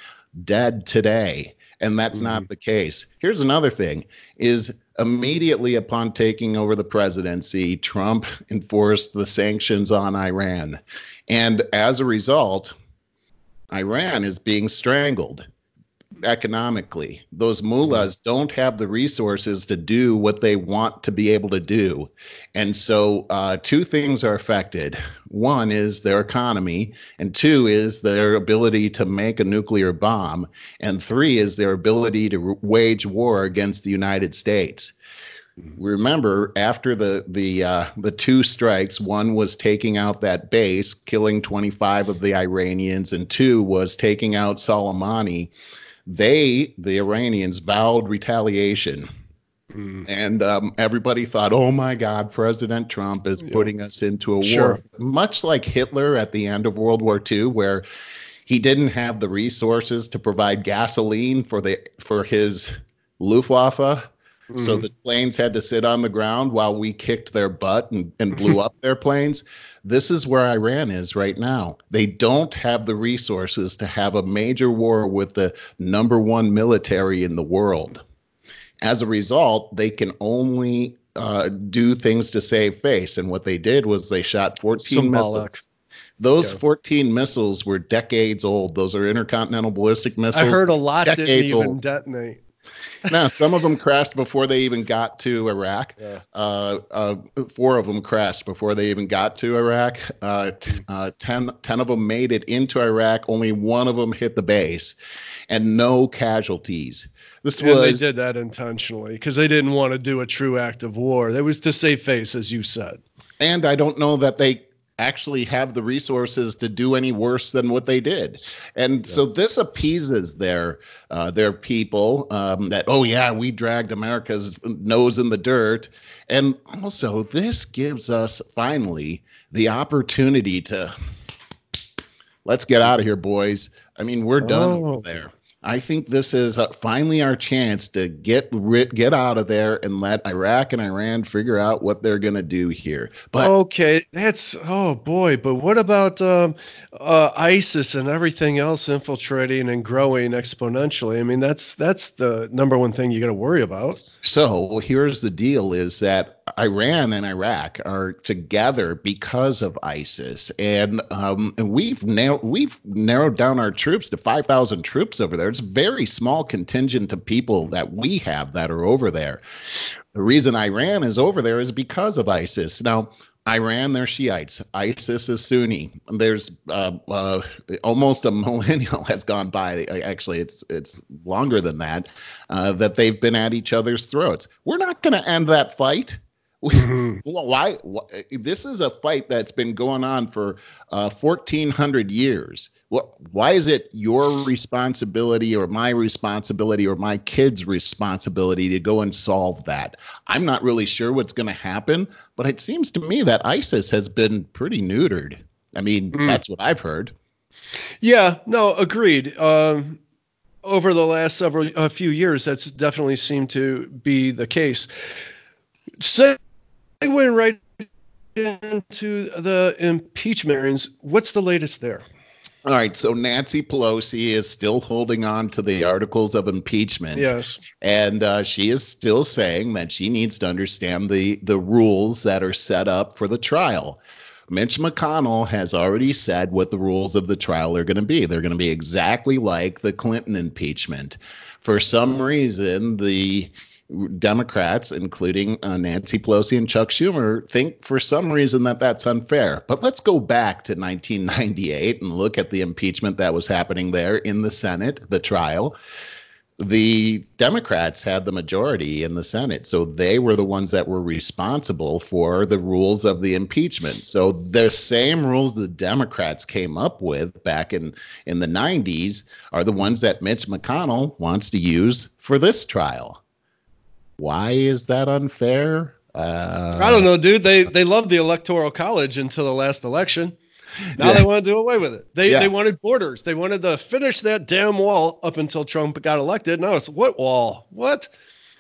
dead today and that's mm-hmm. not the case. Here's another thing is immediately upon taking over the presidency trump enforced the sanctions on iran. And as a result iran is being strangled economically. Those mullahs don't have the resources to do what they want to be able to do. And so, uh, two things are affected one is their economy, and two is their ability to make a nuclear bomb, and three is their ability to wage war against the United States. Remember, after the the uh, the two strikes, one was taking out that base, killing 25 of the Iranians, and two was taking out Soleimani they, the Iranians, vowed retaliation. Mm. And um, everybody thought, oh my God, President Trump is yeah. putting us into a sure. war. Much like Hitler at the end of World War II, where he didn't have the resources to provide gasoline for the for his Luftwaffe. Mm. So the planes had to sit on the ground while we kicked their butt and, and blew up their planes. This is where Iran is right now. They don't have the resources to have a major war with the number one military in the world. As a result, they can only uh, do things to save face. And what they did was they shot 14 Symbolic. missiles. Those yeah. 14 missiles were decades old. Those are intercontinental ballistic missiles. I heard a lot didn't even old. detonate no, some of them crashed before they even got to Iraq. Yeah. Uh, uh, four of them crashed before they even got to Iraq. Uh, t- uh, ten, 10 of them made it into Iraq. Only one of them hit the base, and no casualties. This and was they did that intentionally because they didn't want to do a true act of war. That was to save face, as you said. And I don't know that they actually have the resources to do any worse than what they did. And yeah. so this appeases their uh, their people um, that oh yeah we dragged America's nose in the dirt, and also this gives us finally the opportunity to let's get out of here, boys. I mean we're done oh. there. I think this is uh, finally our chance to get get out of there and let Iraq and Iran figure out what they're going to do here. But okay, that's oh boy. But what about um, uh, ISIS and everything else infiltrating and growing exponentially? I mean, that's that's the number one thing you got to worry about. So here's the deal: is that Iran and Iraq are together because of ISIS, and um, and we've now we've narrowed down our troops to five thousand troops over there. It's a very small contingent of people that we have that are over there. The reason Iran is over there is because of ISIS. Now, Iran, they're Shiites. ISIS is Sunni. There's uh, uh, almost a millennial has gone by. Actually, it's it's longer than that. Uh, that they've been at each other's throats. We're not going to end that fight. Mm-hmm. why, why, This is a fight that's been going on for uh, 1,400 years. What? Why is it your responsibility, or my responsibility, or my kid's responsibility to go and solve that? I'm not really sure what's going to happen, but it seems to me that ISIS has been pretty neutered. I mean, mm. that's what I've heard. Yeah. No. Agreed. Um, over the last several a few years, that's definitely seemed to be the case. So went right into the impeachment hearings. What's the latest there? All right, so Nancy Pelosi is still holding on to the articles of impeachment. Yes, and uh, she is still saying that she needs to understand the the rules that are set up for the trial. Mitch McConnell has already said what the rules of the trial are going to be. They're going to be exactly like the Clinton impeachment. For some reason, the Democrats, including uh, Nancy Pelosi and Chuck Schumer, think for some reason that that's unfair. But let's go back to 1998 and look at the impeachment that was happening there in the Senate, the trial. the Democrats had the majority in the Senate. So they were the ones that were responsible for the rules of the impeachment. So the same rules the Democrats came up with back in, in the 90s are the ones that Mitch McConnell wants to use for this trial. Why is that unfair? Uh, I don't know, dude. They they loved the electoral college until the last election. Now yeah. they want to do away with it. They yeah. they wanted borders. They wanted to finish that damn wall up until Trump got elected. Now it's what wall? What?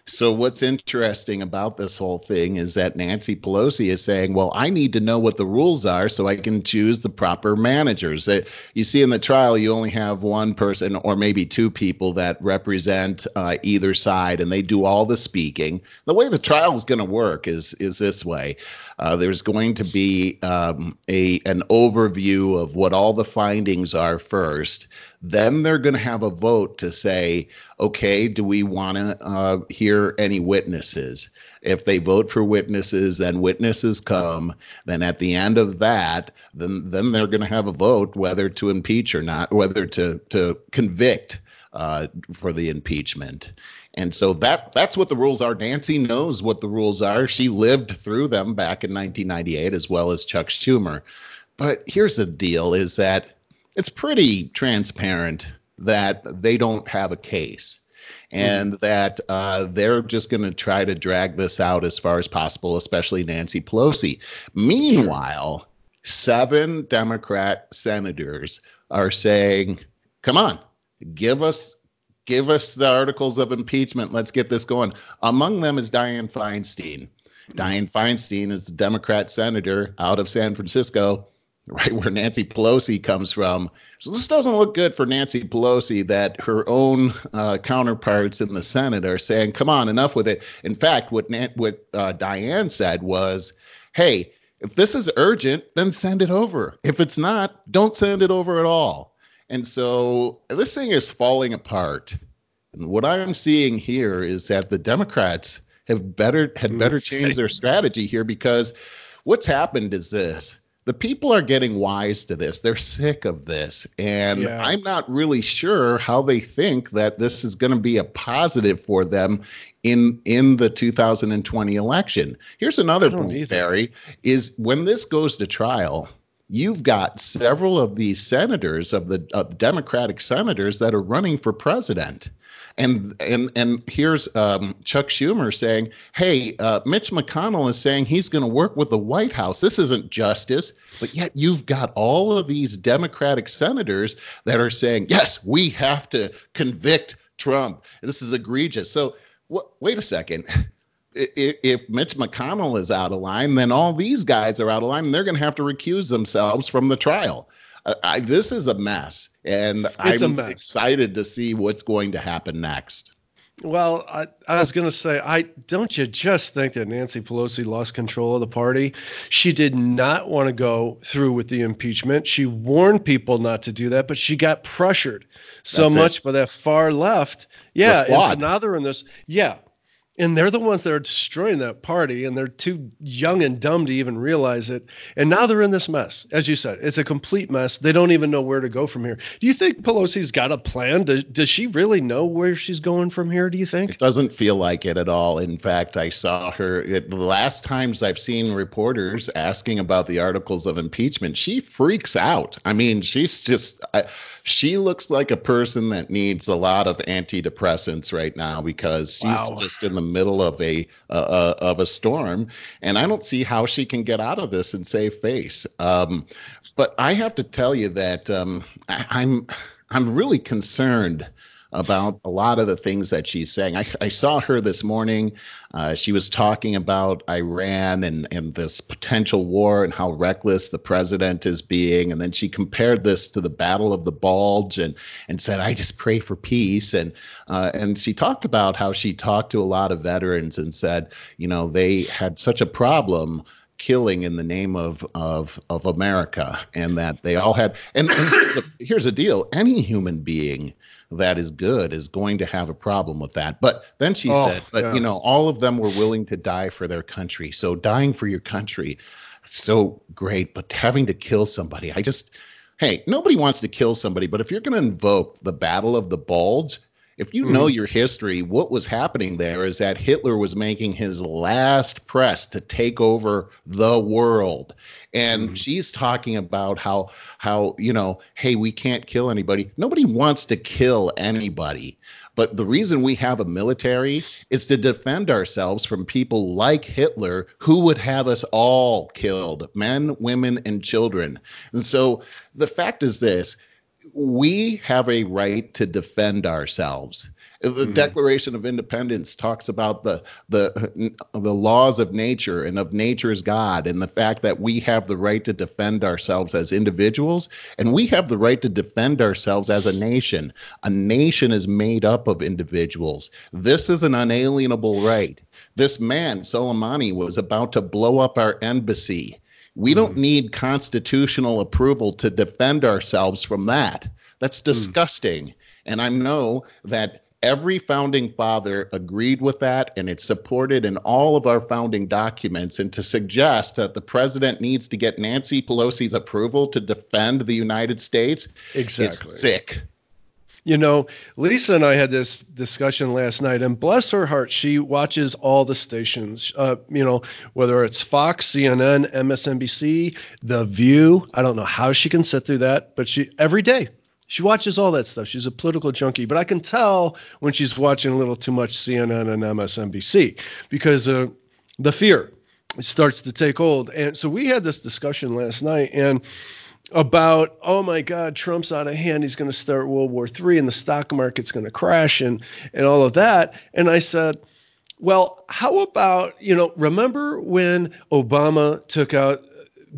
So what's interesting about this whole thing is that Nancy Pelosi is saying, "Well, I need to know what the rules are so I can choose the proper managers." That you see in the trial, you only have one person or maybe two people that represent uh, either side, and they do all the speaking. The way the trial is going to work is is this way: uh, there's going to be um, a an overview of what all the findings are first. Then they're going to have a vote to say, okay, do we want to uh, hear any witnesses? If they vote for witnesses and witnesses come, then at the end of that, then then they're going to have a vote whether to impeach or not, whether to to convict uh, for the impeachment. And so that that's what the rules are. Nancy knows what the rules are. She lived through them back in 1998 as well as Chuck Schumer. But here's the deal is that it's pretty transparent that they don't have a case and mm-hmm. that uh, they're just going to try to drag this out as far as possible, especially Nancy Pelosi. Meanwhile, seven Democrat senators are saying, "Come on, give us." Give us the articles of impeachment. Let's get this going. Among them is Dianne Feinstein. Dianne Feinstein is the Democrat senator out of San Francisco right where Nancy Pelosi comes from. So this doesn't look good for Nancy Pelosi that her own uh, counterparts in the Senate are saying, "Come on, enough with it." In fact, what what uh, Dianne said was, "Hey, if this is urgent, then send it over. If it's not, don't send it over at all." And so this thing is falling apart. And what I'm seeing here is that the Democrats have better had better change their strategy here because what's happened is this the people are getting wise to this. They're sick of this. And yeah. I'm not really sure how they think that this is going to be a positive for them in in the 2020 election. Here's another point, either. Barry, is when this goes to trial, you've got several of these senators of the of Democratic senators that are running for president. And and and here's um, Chuck Schumer saying, "Hey, uh, Mitch McConnell is saying he's going to work with the White House. This isn't justice." But yet you've got all of these Democratic senators that are saying, "Yes, we have to convict Trump. This is egregious." So, wh- wait a second. If Mitch McConnell is out of line, then all these guys are out of line. And they're going to have to recuse themselves from the trial. I, this is a mess, and it's I'm mess. excited to see what's going to happen next. Well, I, I was going to say, I don't you just think that Nancy Pelosi lost control of the party? She did not want to go through with the impeachment. She warned people not to do that, but she got pressured so That's much it. by that far left. Yeah, and so now they're in this. Yeah, and they're the ones that are destroying that party and they're too young and dumb to even realize it. And now they're in this mess. As you said it's a complete mess. They don't even know where to go from here. Do you think pelosi's got a plan? Does, does she really know where she's going from here do you think? It doesn't feel like it at all. In fact i saw her it, the last times i've seen reporters asking about the articles of impeachment she freaks out. I mean she's just I, she looks like a person that needs a lot of antidepressants right now because she's wow. just in the middle of a uh, of a storm, and I don't see how she can get out of this and save face. Um, but I have to tell you that um, I, I'm I'm really concerned about a lot of the things that she's saying. I, I saw her this morning. Uh, she was talking about Iran and, and this potential war and how reckless the president is being. And then she compared this to the Battle of the Bulge and, and said, I just pray for peace. And, uh, and she talked about how she talked to a lot of veterans and said, you know, they had such a problem killing in the name of of of America, and that they all had. And, and here's, a, here's a deal: any human being that is good is going to have a problem with that. But then she oh, said, but yeah. you know, all of them were willing to die for their country. So dying for your country, so great. But having to kill somebody, I just, hey, nobody wants to kill somebody. But if you're going to invoke the battle of the bulge, If you mm-hmm. know your history, what was happening there is that Hitler was making his last press to take over the world. And mm-hmm. she's talking about how how, you know, hey, we can't kill anybody. Nobody wants to kill anybody. But the reason we have a military is to defend ourselves from people like Hitler who would have us all killed men, women, and children. And so the fact is this we have a right to defend ourselves. The mm-hmm. Declaration of Independence talks about the the the laws of nature and of nature's God and the fact that we have the right to defend ourselves as individuals and we have the right to defend ourselves as a nation. A nation is made up of individuals. This is an unalienable right. This man, Soleimani, was about to blow up our embassy. We don't mm. need constitutional approval to defend ourselves from that. That's mm. disgusting. Mm. And I know that every founding father agreed with that, and it's supported in all of our founding documents. And to suggest that the president needs to get Nancy Pelosi's approval to defend the United States exactly. is sick. You know, Lisa and I had this discussion last night, and bless her heart, she watches all the stations. Uh, you know, whether it's Fox, CNN, MSNBC, The View. I don't know how she can sit through that, but she every day she watches all that stuff. She's a political junkie, but I can tell when she's watching a little too much CNN and MSNBC because uh, the fear starts to take hold. And so we had this discussion last night, and about, oh my God, Trump's out of hand. He's going to start World War III and the stock market's going to crash and, and all of that. And I said, well, how about, you know, remember when Obama took out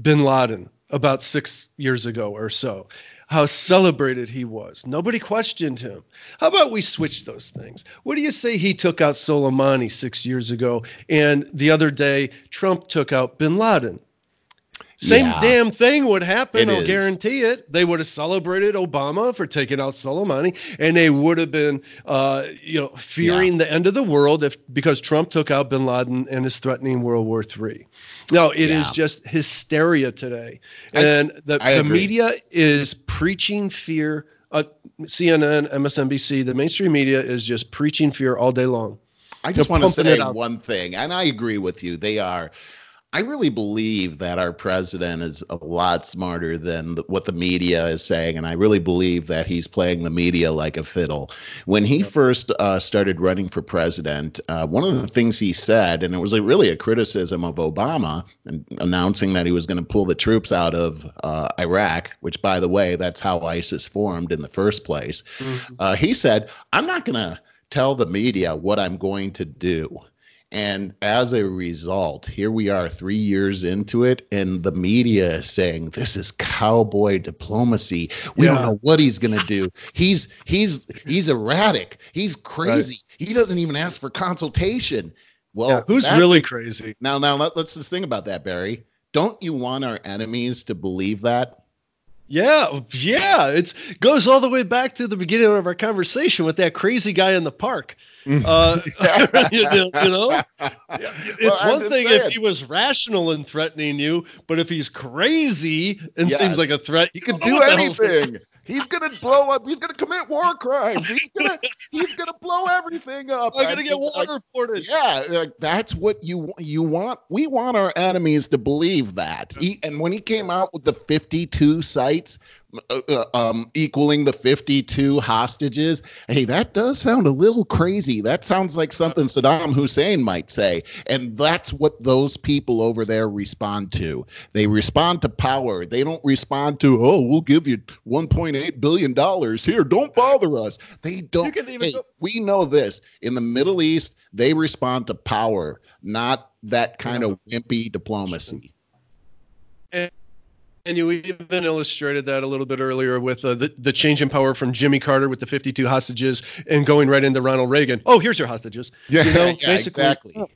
bin Laden about six years ago or so? How celebrated he was. Nobody questioned him. How about we switch those things? What do you say he took out Soleimani six years ago and the other day Trump took out bin Laden? Same yeah. damn thing would happen. It I'll is. guarantee it. They would have celebrated Obama for taking out Soleimani, and they would have been, uh, you know, fearing yeah. the end of the world if because Trump took out Bin Laden and is threatening World War III. No, it yeah. is just hysteria today, and I, the, I the media is preaching fear. Uh, CNN, MSNBC, the mainstream media is just preaching fear all day long. I just want to say one thing, and I agree with you. They are I really believe that our president is a lot smarter than the, what the media is saying. And I really believe that he's playing the media like a fiddle. When he first uh, started running for president, uh, one of the things he said, and it was a, really a criticism of Obama, and announcing that he was going to pull the troops out of uh, Iraq, which, by the way, that's how ISIS formed in the first place. Mm-hmm. Uh, he said, I'm not going to tell the media what I'm going to do. And as a result, here we are three years into it, and the media is saying this is cowboy diplomacy. We yeah. don't know what he's gonna do. He's he's he's erratic. He's crazy. Right. He doesn't even ask for consultation. Well, yeah, who's really crazy? Now, now let, let's just think about that, Barry. Don't you want our enemies to believe that? Yeah, yeah. It's goes all the way back to the beginning of our conversation with that crazy guy in the park uh, you, know, it's well, one thing saying. if he was rational and threatening you, but if he's crazy and yes. seems like a threat, he can do anything. He's gonna blow up. He's gonna commit war crimes. He's gonna he's gonna blow everything up. I'm gonna get water like. Yeah, like, that's what you you want. We want our enemies to believe that. He, and when he came out with the 52 sites uh, uh, um, equaling the 52 hostages. Hey, that does sound a little crazy. That sounds like something Saddam Hussein might say. And that's what those people over there respond to. They respond to power. They don't respond to, oh, we'll give you $1.8 billion here. Don't bother us. They don't. Hey, go- we know this. In the Middle East, they respond to power, not that kind of wimpy diplomacy. And- you even illustrated that a little bit earlier with uh, the, the change in power from Jimmy Carter with the 52 hostages and going right into Ronald Reagan. Oh, here's your hostages. Yeah, you know, yeah exactly. Oh,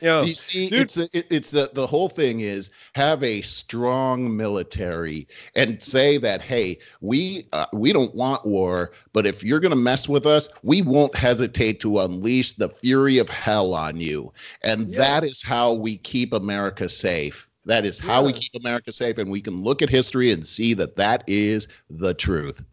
yeah. You see, Dude. it's a, it, it's the the whole thing is have a strong military and say that hey, we uh, we don't want war, but if you're going to mess with us, we won't hesitate to unleash the fury of hell on you. And yeah. that is how we keep America safe. That is how yeah. we keep America safe. And we can look at history and see that that is the truth.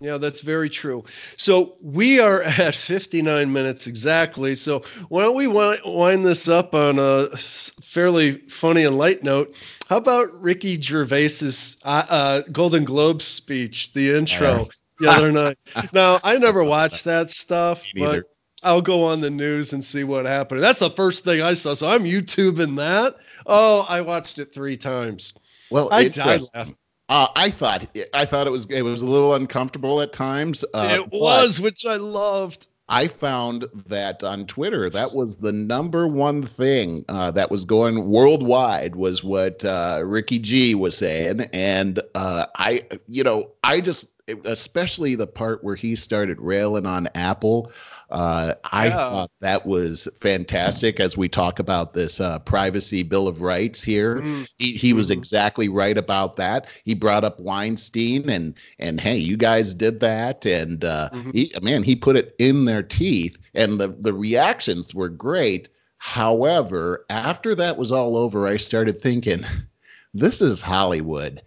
Yeah, that's very true. So we are at 59 minutes exactly. So why don't we wind this up on a fairly funny and light note? How about Ricky Gervais's uh, uh, Golden Globe speech, the intro the other night? Now I never watched that stuff, but I'll go on the news and see what happened. That's the first thing I saw. So I'm YouTubing that. Oh, I watched it three times. Well, I died laughing. Uh, I thought I thought it was it was a little uncomfortable at times. Uh, it was, which I loved. I found that on Twitter, that was the number one thing uh, that was going worldwide was what uh, Ricky G was saying, and uh, I, you know, I just especially the part where he started railing on Apple. Uh, I yeah. thought that was fantastic as we talk about this uh, privacy bill of rights here. Mm-hmm. He, he was mm-hmm. exactly right about that. He brought up Weinstein and and hey, you guys did that, and uh, mm-hmm. he, man, he put it in their teeth, and the the reactions were great. However, after that was all over, I started thinking, this is Hollywood.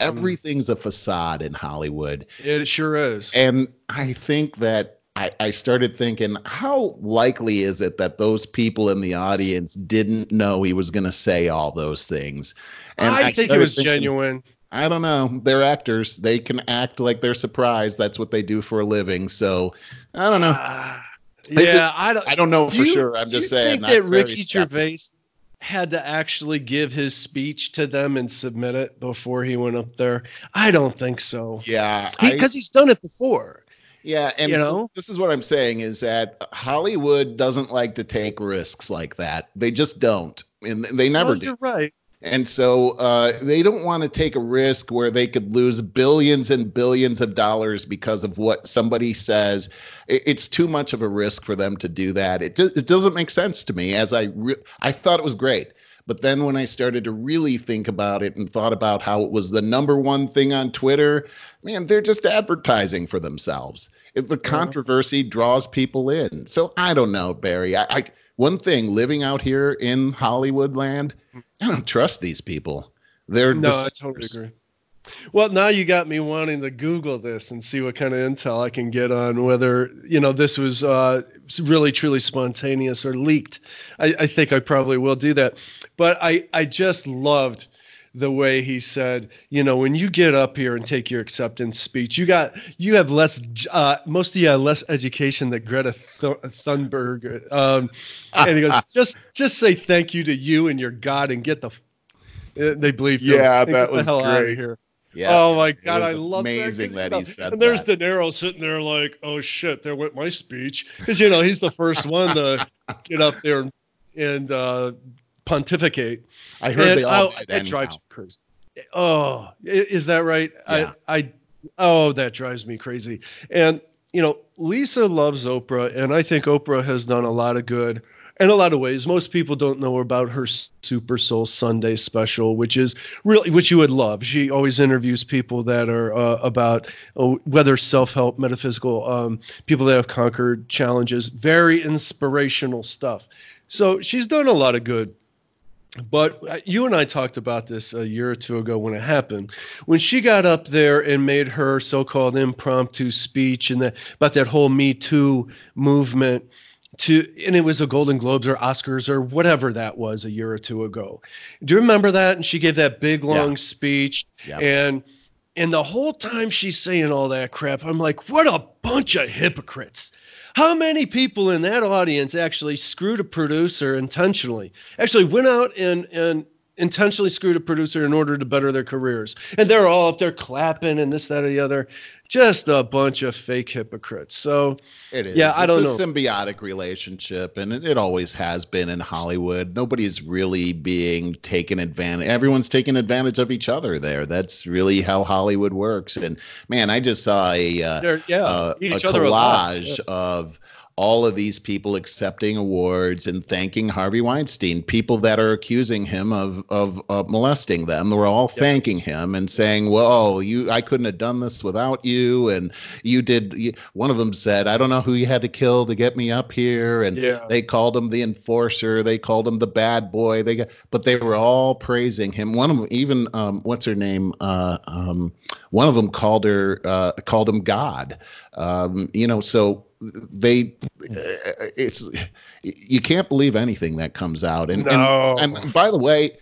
Everything's a facade in Hollywood. It sure is. And I think that I, I started thinking, how likely is it that those people in the audience didn't know he was going to say all those things? And I, I think it was thinking, genuine. I don't know. They're actors. They can act like they're surprised. That's what they do for a living. So I don't know. Uh, yeah, I, don't. I don't know do for you, sure. I'm just saying. Think that Ricky Gervais had to actually give his speech to them and submit it before he went up there? I don't think so. Yeah, because he, he's done it before. Yeah, and you know? this is what I'm saying is that Hollywood doesn't like to take risks like that. They just don't, and they never oh, do. You're right. And so uh, they don't want to take a risk where they could lose billions and billions of dollars because of what somebody says. it's too much of a risk for them to do that. It, do- it doesn't make sense to me. As I re- I thought it was great. But then when I started to really think about it and thought about how it was the number one thing on Twitter, man, they're just advertising for themselves. The controversy draws people in. So I don't know, Barry. I, I one thing living out here in Hollywood land, I don't trust these people. They're no, I totally agree. Well, now you got me wanting to Google this and see what kind of intel I can get on whether you know this was uh, really truly spontaneous or leaked. I, I think I probably will do that. But I I just loved the way he said, you know, when you get up here and take your acceptance speech, you got you have less, uh, most of you have less education than Greta Thunberg. Um, and he goes, just just say thank you to you and your God and get the. Uh, they believe. Yeah, that was the great. here. Yeah. Oh my god, I love amazing that, that he said. And there's that. De Niro sitting there like, oh shit, there went my speech because you know he's the first one to get up there and, and uh, pontificate. I heard and they all I, that drives me crazy. Oh, is that right? Yeah. I, I, oh, that drives me crazy. And you know, Lisa loves Oprah, and I think Oprah has done a lot of good in a lot of ways. Most people don't know about her Super Soul Sunday special, which is really which you would love. She always interviews people that are uh, about uh, whether self help, metaphysical, um, people that have conquered challenges. Very inspirational stuff. So she's done a lot of good but uh, you and I talked about this a year or two ago when it happened. When she got up there and made her so-called impromptu speech and that about that whole Me Too movement to and it was the Golden Globes or Oscars or whatever that was a year or two ago. Do you remember that? And she gave that big long yeah. speech yeah. and and the whole time she's saying all that crap, I'm like, what a bunch of hypocrites. How many people in that audience actually screwed a producer intentionally? Actually went out and and intentionally screwed a producer in order to better their careers. And they're all up there clapping and this, that, or the other. Just a bunch of fake hypocrites. So it is. Yeah, I don't it's a know. symbiotic relationship, and it, it, always has been in Hollywood. Nobody's really being taken advantage. Everyone's taking advantage of each other there. That's really how Hollywood works. And man, I just saw a uh, yeah, uh, a collage of all of these people accepting awards and thanking Harvey Weinstein, people that are accusing him of of, of molesting them, were all yes. thanking him and saying, "Well, you, I couldn't have done this without you, and you did." You, one of them said, "I don't know who you had to kill to get me up here," and yeah. they called him the enforcer, they called him the bad boy. They got, but they were all praising him. One of them, even um, what's her name? Uh, um, one of them called her uh, called him God. Um, you know, so they it's you can't believe anything that comes out. And, no. and, and by the way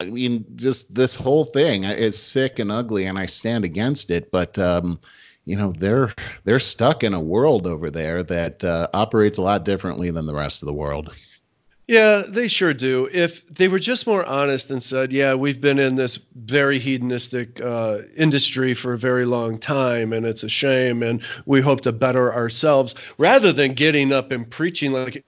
i mean just this whole thing is sick and ugly and i stand against it but um you know they're they're stuck in a world over there that uh, operates a lot differently than the rest of the world yeah, they sure do. If they were just more honest and said, "Yeah, we've been in this very hedonistic uh, industry for a very long time, and it's a shame, and we hope to better ourselves," rather than getting up and preaching like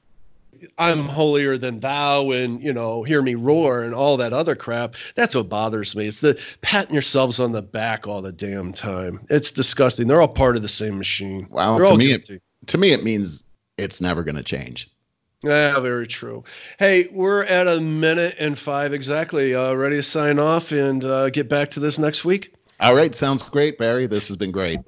I'm holier than thou and you know hear me roar and all that other crap that's what bothers me. It's the patting yourselves on the back all the damn time. It's disgusting. They're all part of the same machine. Wow they're to me it, to me it means it's never going to change yeah, very true. Hey, we're at a minute and five exactly. Uh, ready to sign off and uh, get back to this next week? All right. Sounds great, Barry. This has been great.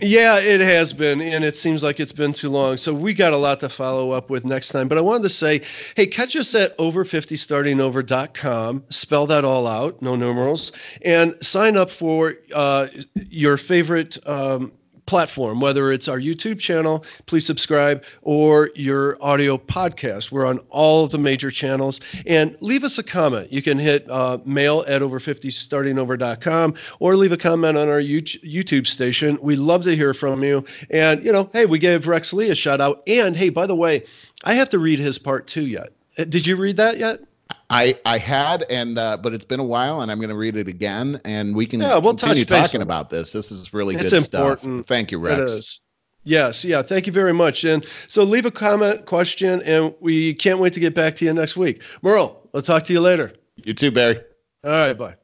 Yeah, it has been, and it seems like it's been too long. So we got a lot to follow up with next time. But I wanted to say, hey, catch us at over50startingover.com. Spell that all out, no numerals, and sign up for uh, your favorite. Um, platform, whether it's our YouTube channel, please subscribe, or your audio podcast. We're on all of the major channels. And leave us a comment. You can hit uh, mail at over50startingover.com or leave a comment on our YouTube station. We love to hear from you. And, you know, hey, we gave Rex Lee a shout out. And hey, by the way, I have to read his part two yet. Uh, did you read that yet? I I had and uh, but it's been a while and I'm going to read it again and we can yeah, we'll continue talking about this. This is really it's good important. stuff. Thank you, Rex. Yes, yeah, thank you very much. And so leave a comment, question, and we can't wait to get back to you next week. Merle, I'll talk to you later. You too, Barry. All right, bye.